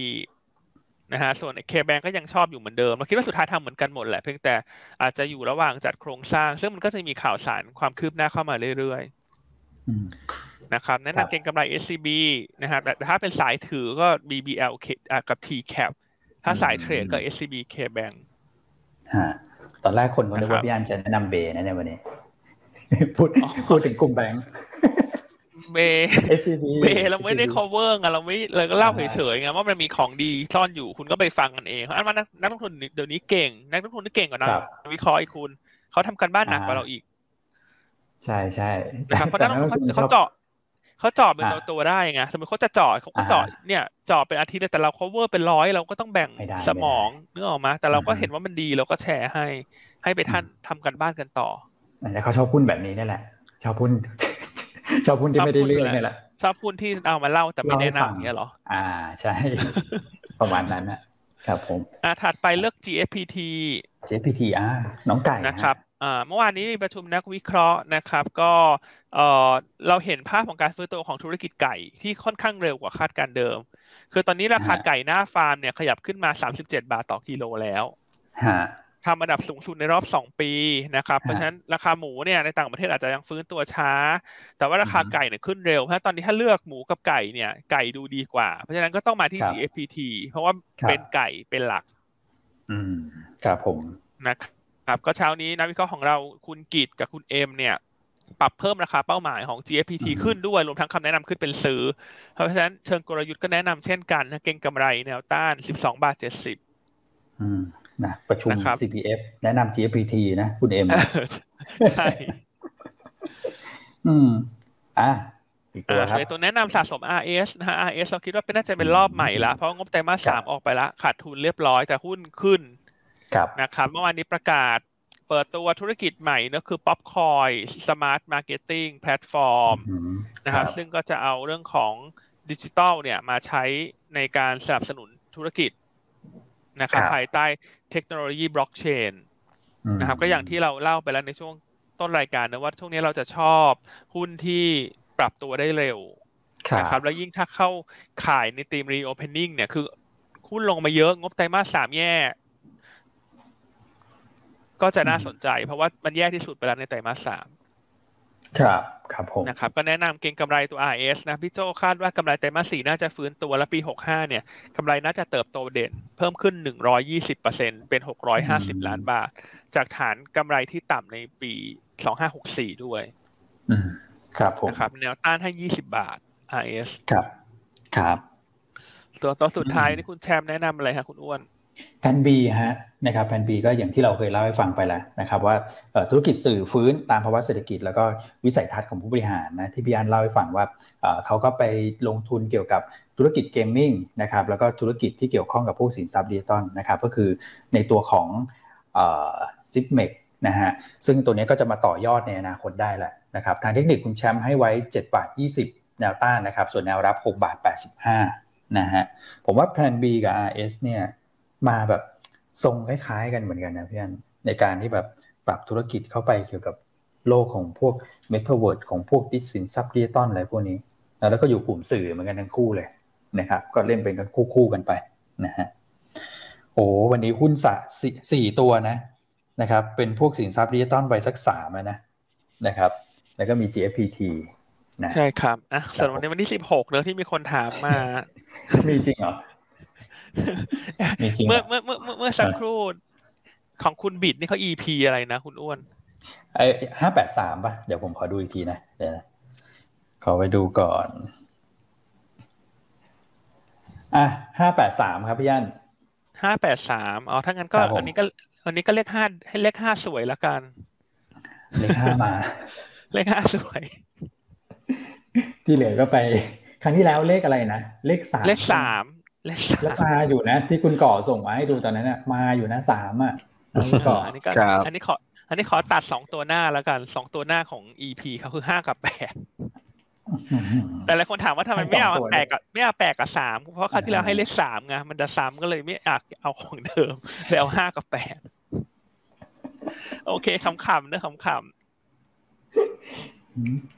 นะฮะส่วนเคแบงก็ยังชอบอยู่เหมือนเดิมเราคิดว่าสุดท้ายทำเหมือนกันหมดแหละเพียงแต่อาจจะอยู่ระหว่างจัดโครงสร้าง ซึ่งมันก็จะมีข่าวสารความคืบหน้าเข้ามาเรื่อยๆนะครับแนะนำเก็งกำไร SCB นะครับแต่ถ้าเป็นสายถือก็ BBL กับ TCAP ถ้าสายเทรดก็ SCB KBank ฮะตอนแรกคนก็นึกว่าพี่อันจะแนะนำเบนะในวันนี้พูดพูดถึงกลุ่มแบงค์ เบเบเราไม่ได้ cover ไงเราไม่เลยก็เล่าเฉยๆไงว่ามันมีของดีซ่อนอยู่คุณก็ไปฟังกันเองอันว่านักลงทุนเดี๋ยวนี้เก่ง นักลงทุนที่เก่งกว่านักวิเคราะห์อีกคุณเขาทำกันบ้านหนักกว่าเราอีก ใช่ใช่นะครับเพราะนักลงทุนเขาเจาะเขาเจาะเป็นตัวตัวได้ไงสมมติเขาจะเจาะเขาก็เจาะเนี่ยเจาะเป็นอาทิตย์แต่เรา cover เป็นร้อยเราก็ต้องแบ่งสมองเนื้อออกมา แต่เราก็เห็นว่ามันดีเราก็แชร์ให้ให้ไปท่านทำกันบ้านกันต่อแต่เขาชอบพูดแบบนี้นี่แหละชอบพูด ชอบพูดที่ไม่ได้เรื่องนี่แหละชอบพูดที่เอามาเล่าแต่ไม่แนะนำอย่างเงี้ยหรอ อ่าใช่ ประมาณนั้นนะครับผมอ่าถัดไปเลือก GFPT GPT อ่าน้องไก่นะครับอ่าเมื่อวานนี้มีประชุมนักวิเคราะห์นะครับ ก็เอ่อเราเห็นภาพของการฟื้นตัวของธุรกิจไก่ที่ค่อนข้างเร็วกว่าคาดการเดิม คือตอนนี้ราคาไก่หน้าฟาร์มเนี่ยขยับขึ้นมา 37 บาทต่อกิโลแล้ว ทำอันดับสูงสุดในรอบ 2 ปีนะครับ เพราะฉะนั้นราคาหมูเนี่ยในต่างประเทศอาจจะยังฟื้นตัวช้า แต่ว่าราคาไก่เนี่ยขึ้นเร็ว เพราะตอนนี้ถ้าเลือกหมูกับไก่เนี่ยไก่ดูดีกว่า เพราะฉะนั้นก็ต้องมาที่ GFPT เพราะว่าเป็นไก่เป็นหลัก อืมครับผมนะครับก็เช้านี้นักวิเคราะห์ของเราคุณกิตกับคุณเอ็มเนี่ยปรับเพิ่มราคาเป้าหมายของ GFPT ขึ้นด้วย รวมทั้งคำแนะนำขึ้นเป็นซื้อ เพราะฉะนั้นเชิงกลยุทธ์ก็แนะนำเช่นกันนะเก่งกำไรแนวต้าน 12 บาท 70อืม นะประชุม CPF แนะนำ GPT นะ คุณเอ็มใช่อืมอะอีกตัวครับตัวแนะนำสะสม RS นะฮะ RS เราคิดว่าเป็นน่าจะเป็นรอบใหม่ละเพราะงบไตรมาสสามออกไปละขาดทุนเรียบร้อยแต่หุ้นขึ้นนะครับเมื่อวานนี้ประกาศเปิดตัวธุรกิจใหม่นะคือ Popcoin Smart Marketing Platform นะครับซึ่งก็จะเอาเรื่องของดิจิตอลเนี่ยมาใช้ในการสนับสนุนธุรกิจนะครับภายใต้ เทคโนโลยีบล็อกเชนนะครับ ก็อย่างที่เราเล่าไปแล้วในช่วงต้นรายการนะว่าช่วงนี้เราจะชอบหุ้นที่ปรับตัวได้เร็วนะครับ แล้วยิ่งถ้าเข้าขายในทีมรีโอเพนนิ่งเนี่ยคือหุ้นลงมาเยอะงบไตรมาสสามแย่ก็จะน่าสนใจ เพราะว่ามันแย่ที่สุดไปแล้วในไตรมาสสามครับ ครับผมนะครับก็แนะนำเก็งกำไรตัว RS นะพี่โจคาดว่ากำไรไตรมาสสี่น่าจะฟื้นตัวและปี 65 เนี่ยกำไรน่าจะเติบโตเด่น เพิ่มขึ้น 120เปอร์เซ็นเป็น 650 ล้านบาท จากฐานกำไรที่ต่ำในปี 2564 ด้วยครับผมนะครับแนวต้านให้ 20 บาท RS ครับครับตัวตัวสุดท้ายนี่คุณแชมป์แนะนำอะไรครับคุณอ้วน แพนบีฮะนะครับแพนบีก็อย่างที่เราเคยเล่าให้ฟังไปแล้วนะครับว่าธุรกิจสื่อฟื้นตามภาวะเศรษฐกิจ แล้วก็วิสัยทัศน์ของผู้บริหารนะที่พี่อันเล่าให้ฟังว่าเขาก็ไปลงทุนเกี่ยวกับธุรกิจเกมมิ่งนะครับแล้วก็ธุรกิจที่เกี่ยวข้องกับพวกสินทรัพย์ดิจิตอลนะครับก็คือในตัวของ Zipmex นะฮะซึ่งตัวนี้ก็จะมาต่อยอดในอนาคตได้แหละนะครับทางเทคนิคคุณแชมป์ให้ไว้7บาท20 แนวต้านนะครับส่วนแนวรับ6บาท85นะฮะผมว่าแพน B กับ RS เนี่ย มาแบบทรงคล้ายๆ กันเหมือนกันนะพี่อันในการที่แบบปรับธุรกิจเข้าไปเกี่ยวกับโลกของพวกเมตาเวิร์ดของพวกดิสินทรัพย์ดิจิตอลอะไรพวกนี้ แล้วก็อยู่กลุ่มสื่อเหมือนกันทั้งคู่เลยนะครับ ก็เล่นเป็นกันคู่ๆกันไปนะฮะโอ้วันนี้หุ้นสะสี่ตัวนะนะครับ เป็นพวกสินทรัพย์ดิจิตอลไปสักสามนะนะครับ แล้วก็มี GFPT นะใช่ครับอะส่วนวันนี้วันที่สิบหกเนอะที่มีคนถามมา มีจริงเหรอ เมื่อเมื่อเมื่อเมื่อสักครู่ของคุณบิดนี่เขา EP อะไรนะคุณอ้วนไอห้าแปดสามป่ะ เดี๋ยวผมขอดูอีกทีนะ เดี๋ยวขอไปดูก่อน อะห้าแปดสามครับพี่ยันห้าแปดสามอ๋อถ้างั้นก็อันนี้ก็อันนี้ก็เลขห้าให้เลขห้าสวยแล้วกัน เลขห้ามา เลขห้าสวย ที่เหลือก็ไป ครั้งที่แล้วเลขอะไรนะ เลขสามเลขสาม แล้วมาอยู่นะ ที่คุณก่อส่งมาให้ดูตอนนั้นน่ะมาอยู่นะสามอะก่ออันนี้ก็อันนี้ขอ อันนี้ขอตัดสองตัวหน้าแล้วกันสองตัวหน้าของ EP เขาคือห้ากับแปดแต่หลายคนถามว่าทำไมไม่เอาแปดกับไม่เอาแปดกับสามเพราะครั้งที่แล้วให้เลขสามไงมันจะซ้ำก็เลยไม่อยากเอาของเดิมเลยเอาห้ากับแปดโอเคคำคำเนื้อคำคำ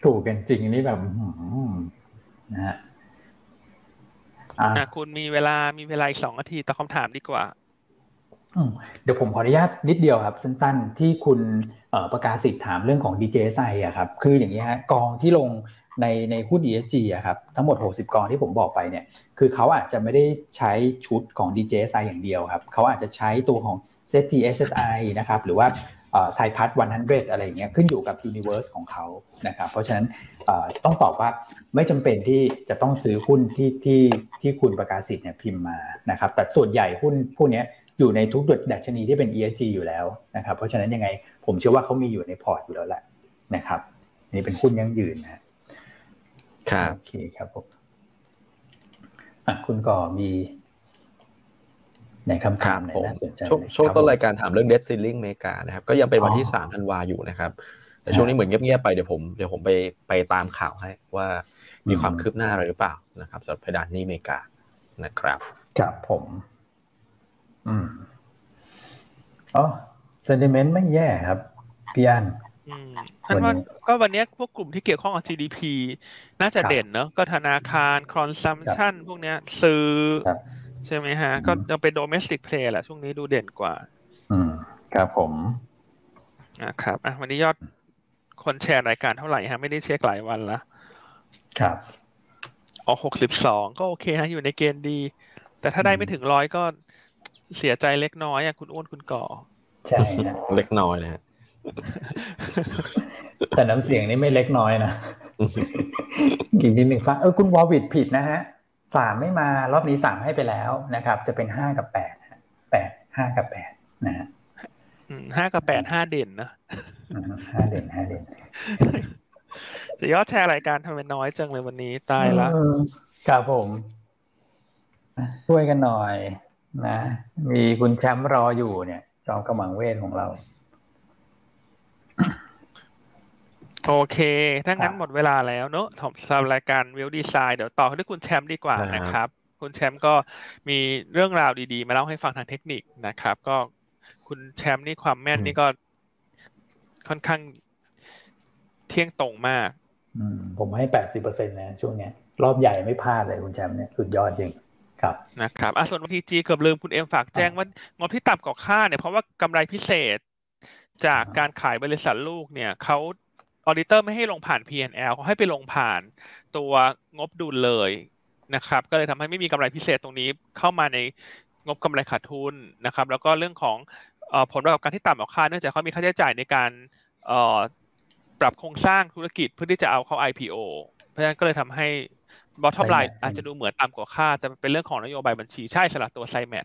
ถูกกันจริงนี่แบบนะฮะ คุณมีเวลามีเวลาอีกสองนาทีตอบคำถามดีกว่าเดี๋ยวผมขออนุญาตนิดเดียวครับสั้นๆ ที่คุณประกาศสิทธิ์ถามเรื่องของ DJSI อะครับคืออย่างนี้ฮะกองที่ลงในในหุ้น ESG อะครับทั้งหมด 60 กองที่ผมบอกไปเนี่ยคือเขาอาจจะไม่ได้ใช้ชุดของ DJSI อย่างเดียวครับเขาอาจจะใช้ตัวของ SET SSI นะครับหรือว่า ไทยพัทวันฮันเดอะไรเงี้ยขึ้นอยู่กับยูนิเวอร์สของเขานะครับเพราะฉะนั้นต้องตอบว่าไม่จำเป็นที่จะต้องซื้อหุ้นที่ที่ที่คุณประกาศสิทธิ์เนี่ยพิมพ์มานะครับแต่ส่วนใหญ่หุ้นพวกนี้อยู่ในทุกดัชนีที่เป็น ESG อยู่แล้วนะครับเพราะฉะนั้นยังไงผมเชื่อว่าเขามีอยู่ในพอร์ตอยู่แล้วแหละนะครับนี่เป็นหุ้นยั่งยืนนะครับโอเคครับผมคุณก่อมี ในคำถามไหนน่าสนใจช่วงต้นรายการถามเรื่องเด t ซิลลิงเมกานะครับก็ยังเป็นวันที่สามธันวาอยู่นะครับ แต่ช่วงนี้เหมือนเงียบๆไปเดี๋ยวผมเดี๋ยวผมไปไปตามข่าวให้ว่ามีความคืบหน้าอะไรหรือเปล่านะครับสำหรับเพดานหนี้อเมริกานะครับครับผม อืมอ๋อ sentiment ไม่แย่ครับพี่อันท่านว่าก็วันนี้พวกกลุ่มที่เกี่ยวข้องกับ GDP น่าจะเด่นเนอะก็ธนาคาร consumption พวกเนี้ยซื้อ ใช่ไหมฮะ ก็ยังเป็น domestic play แหละ ช่วงนี้ดูเด่นกว่า อืมครับผมนะครับอะวันนี้ยอดคนแชร์รายการเท่าไหร่ฮะ ไม่ได้เช็คหลายวันละครับอ๋อหกสิบสองก็โอเคฮะ อยู่ในเกณฑ์ดี แต่ถ้าได้ไม่ถึงร้อยก็เสียใจเล็กน้อยอะคุณอ้วนคุณก่อ ใช่เล็กน้อยนะฮะแต่น้ำเสียงนี่ไม่เล็กน้อยนะกี่นิดหนึ่งฟังเออคุณวอลวิดผิดนะฮะ สามไม่มารอบนี้สามให้ไปแล้วนะครับ จะเป็นห้ากับแปดแปดห้ากับแปดนะฮะห้ากับแปดห้าเด่นนะห้าเด่นห้าเด่นจะยอดแชร์รายการทำไมน้อยจังเลยวันนี้ตายละครับผม ช่วยกันหน่อยนะ มีคุณแชมป์รออยู่เนี่ย จอมกำลังเวทของเรา โอเค ถ้างั้นหมดเวลาแล้วเนอะสำหรับรายการวิวดีไซน์เดี๋ยวต่อด้วยคุณแชมป์ดีกว่านะครับ คุณแชมป์ก็มีเรื่องราวดีๆ มาเล่าให้ฟังทางเทคนิคนะครับ ก็คุณแชมป์นี่ความแม่นนี่ก็ค่อนข้างเที่ยงตรงมากผมให้แปดสิบเปอร์เซ็นต์นะช่วงนี้รอบใหญ่ไม่พลาดเลยคุณแชมป์เนี่ยสุดยอดจริงครับนะครับอะส่วนทีจีเกือบลืมคุณเอ็มฝากแจ้งว่างบที่ต่ำกว่าค่าเนี่ยเพราะว่ากำไรพิเศษ จากการขายบริษัทลูกเนี่ยเขา ออดิเตอร์ไม่ให้ลงผ่าน P&L เขาให้ไปลงผ่านตัวงบดุลเลยนะครับ ก็เลยทำให้ไม่มีกำไรพิเศษตรงนี้เข้ามาในงบกำไรขาดทุนนะครับ แล้วก็เรื่องของผลประกอบการที่ต่ำกว่าคาดเนื่องจากเขามีค่าใช้จ่ายในการปรับโครงสร้างธุรกิจเพื่อที่จะเอาเข้า IPO เพราะฉะนั้นก็เลยทำให้บอททอมไลน์อาจจะดูเหมือนต่ำกว่าคาดแต่เป็นเรื่องของนโยบายบัญชีใช่สลับตัวไซแมท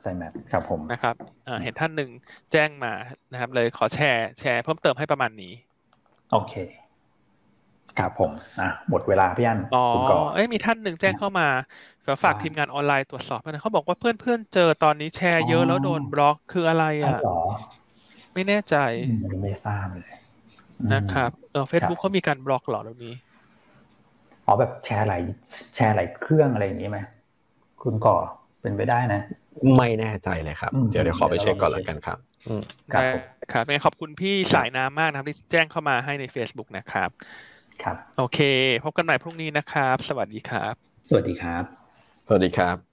ไซแมทครับผมนะครับเห็นท่านหนึ่งแจ้งมานะครับเลยขอแชร์แชร์เพิ่มเติมให้ประมาณนี้ โอเคครับผมอะหมดเวลาพี่อันอ๋อเอ้ยมีท่านหนึ่งแจ้งเข้ามาฝากทีมงานออนไลน์ตรวจสอบนะเขาบอกว่าเพื่อนๆเจอตอนนี้แชร์เยอะแล้วโดนบล็อกคืออะไรอะไม่แน่ใจไม่ทราบเลยนะครับเออเฟซบุ๊กเขามีการบล็อกหรอตรงนี้อ๋อแบบแชร์หลายแชร์หลายเครื่องอะไรอย่างนี้ไหมคุณก่อเป็นไปได้นะ ไม่แน่ใจเลยครับ เดี๋ยวเดี๋ยวขอไปเช็คก่อนแล้วกันครับครับ ครับขอบคุณพี่สายน้ำมากนะครับที่แจ้งเข้ามาให้ใน Facebook นะครับ ครับ โอเค พบกันใหม่พรุ่งนี้นะครับ สวัสดีครับ สวัสดีครับ สวัสดีครับ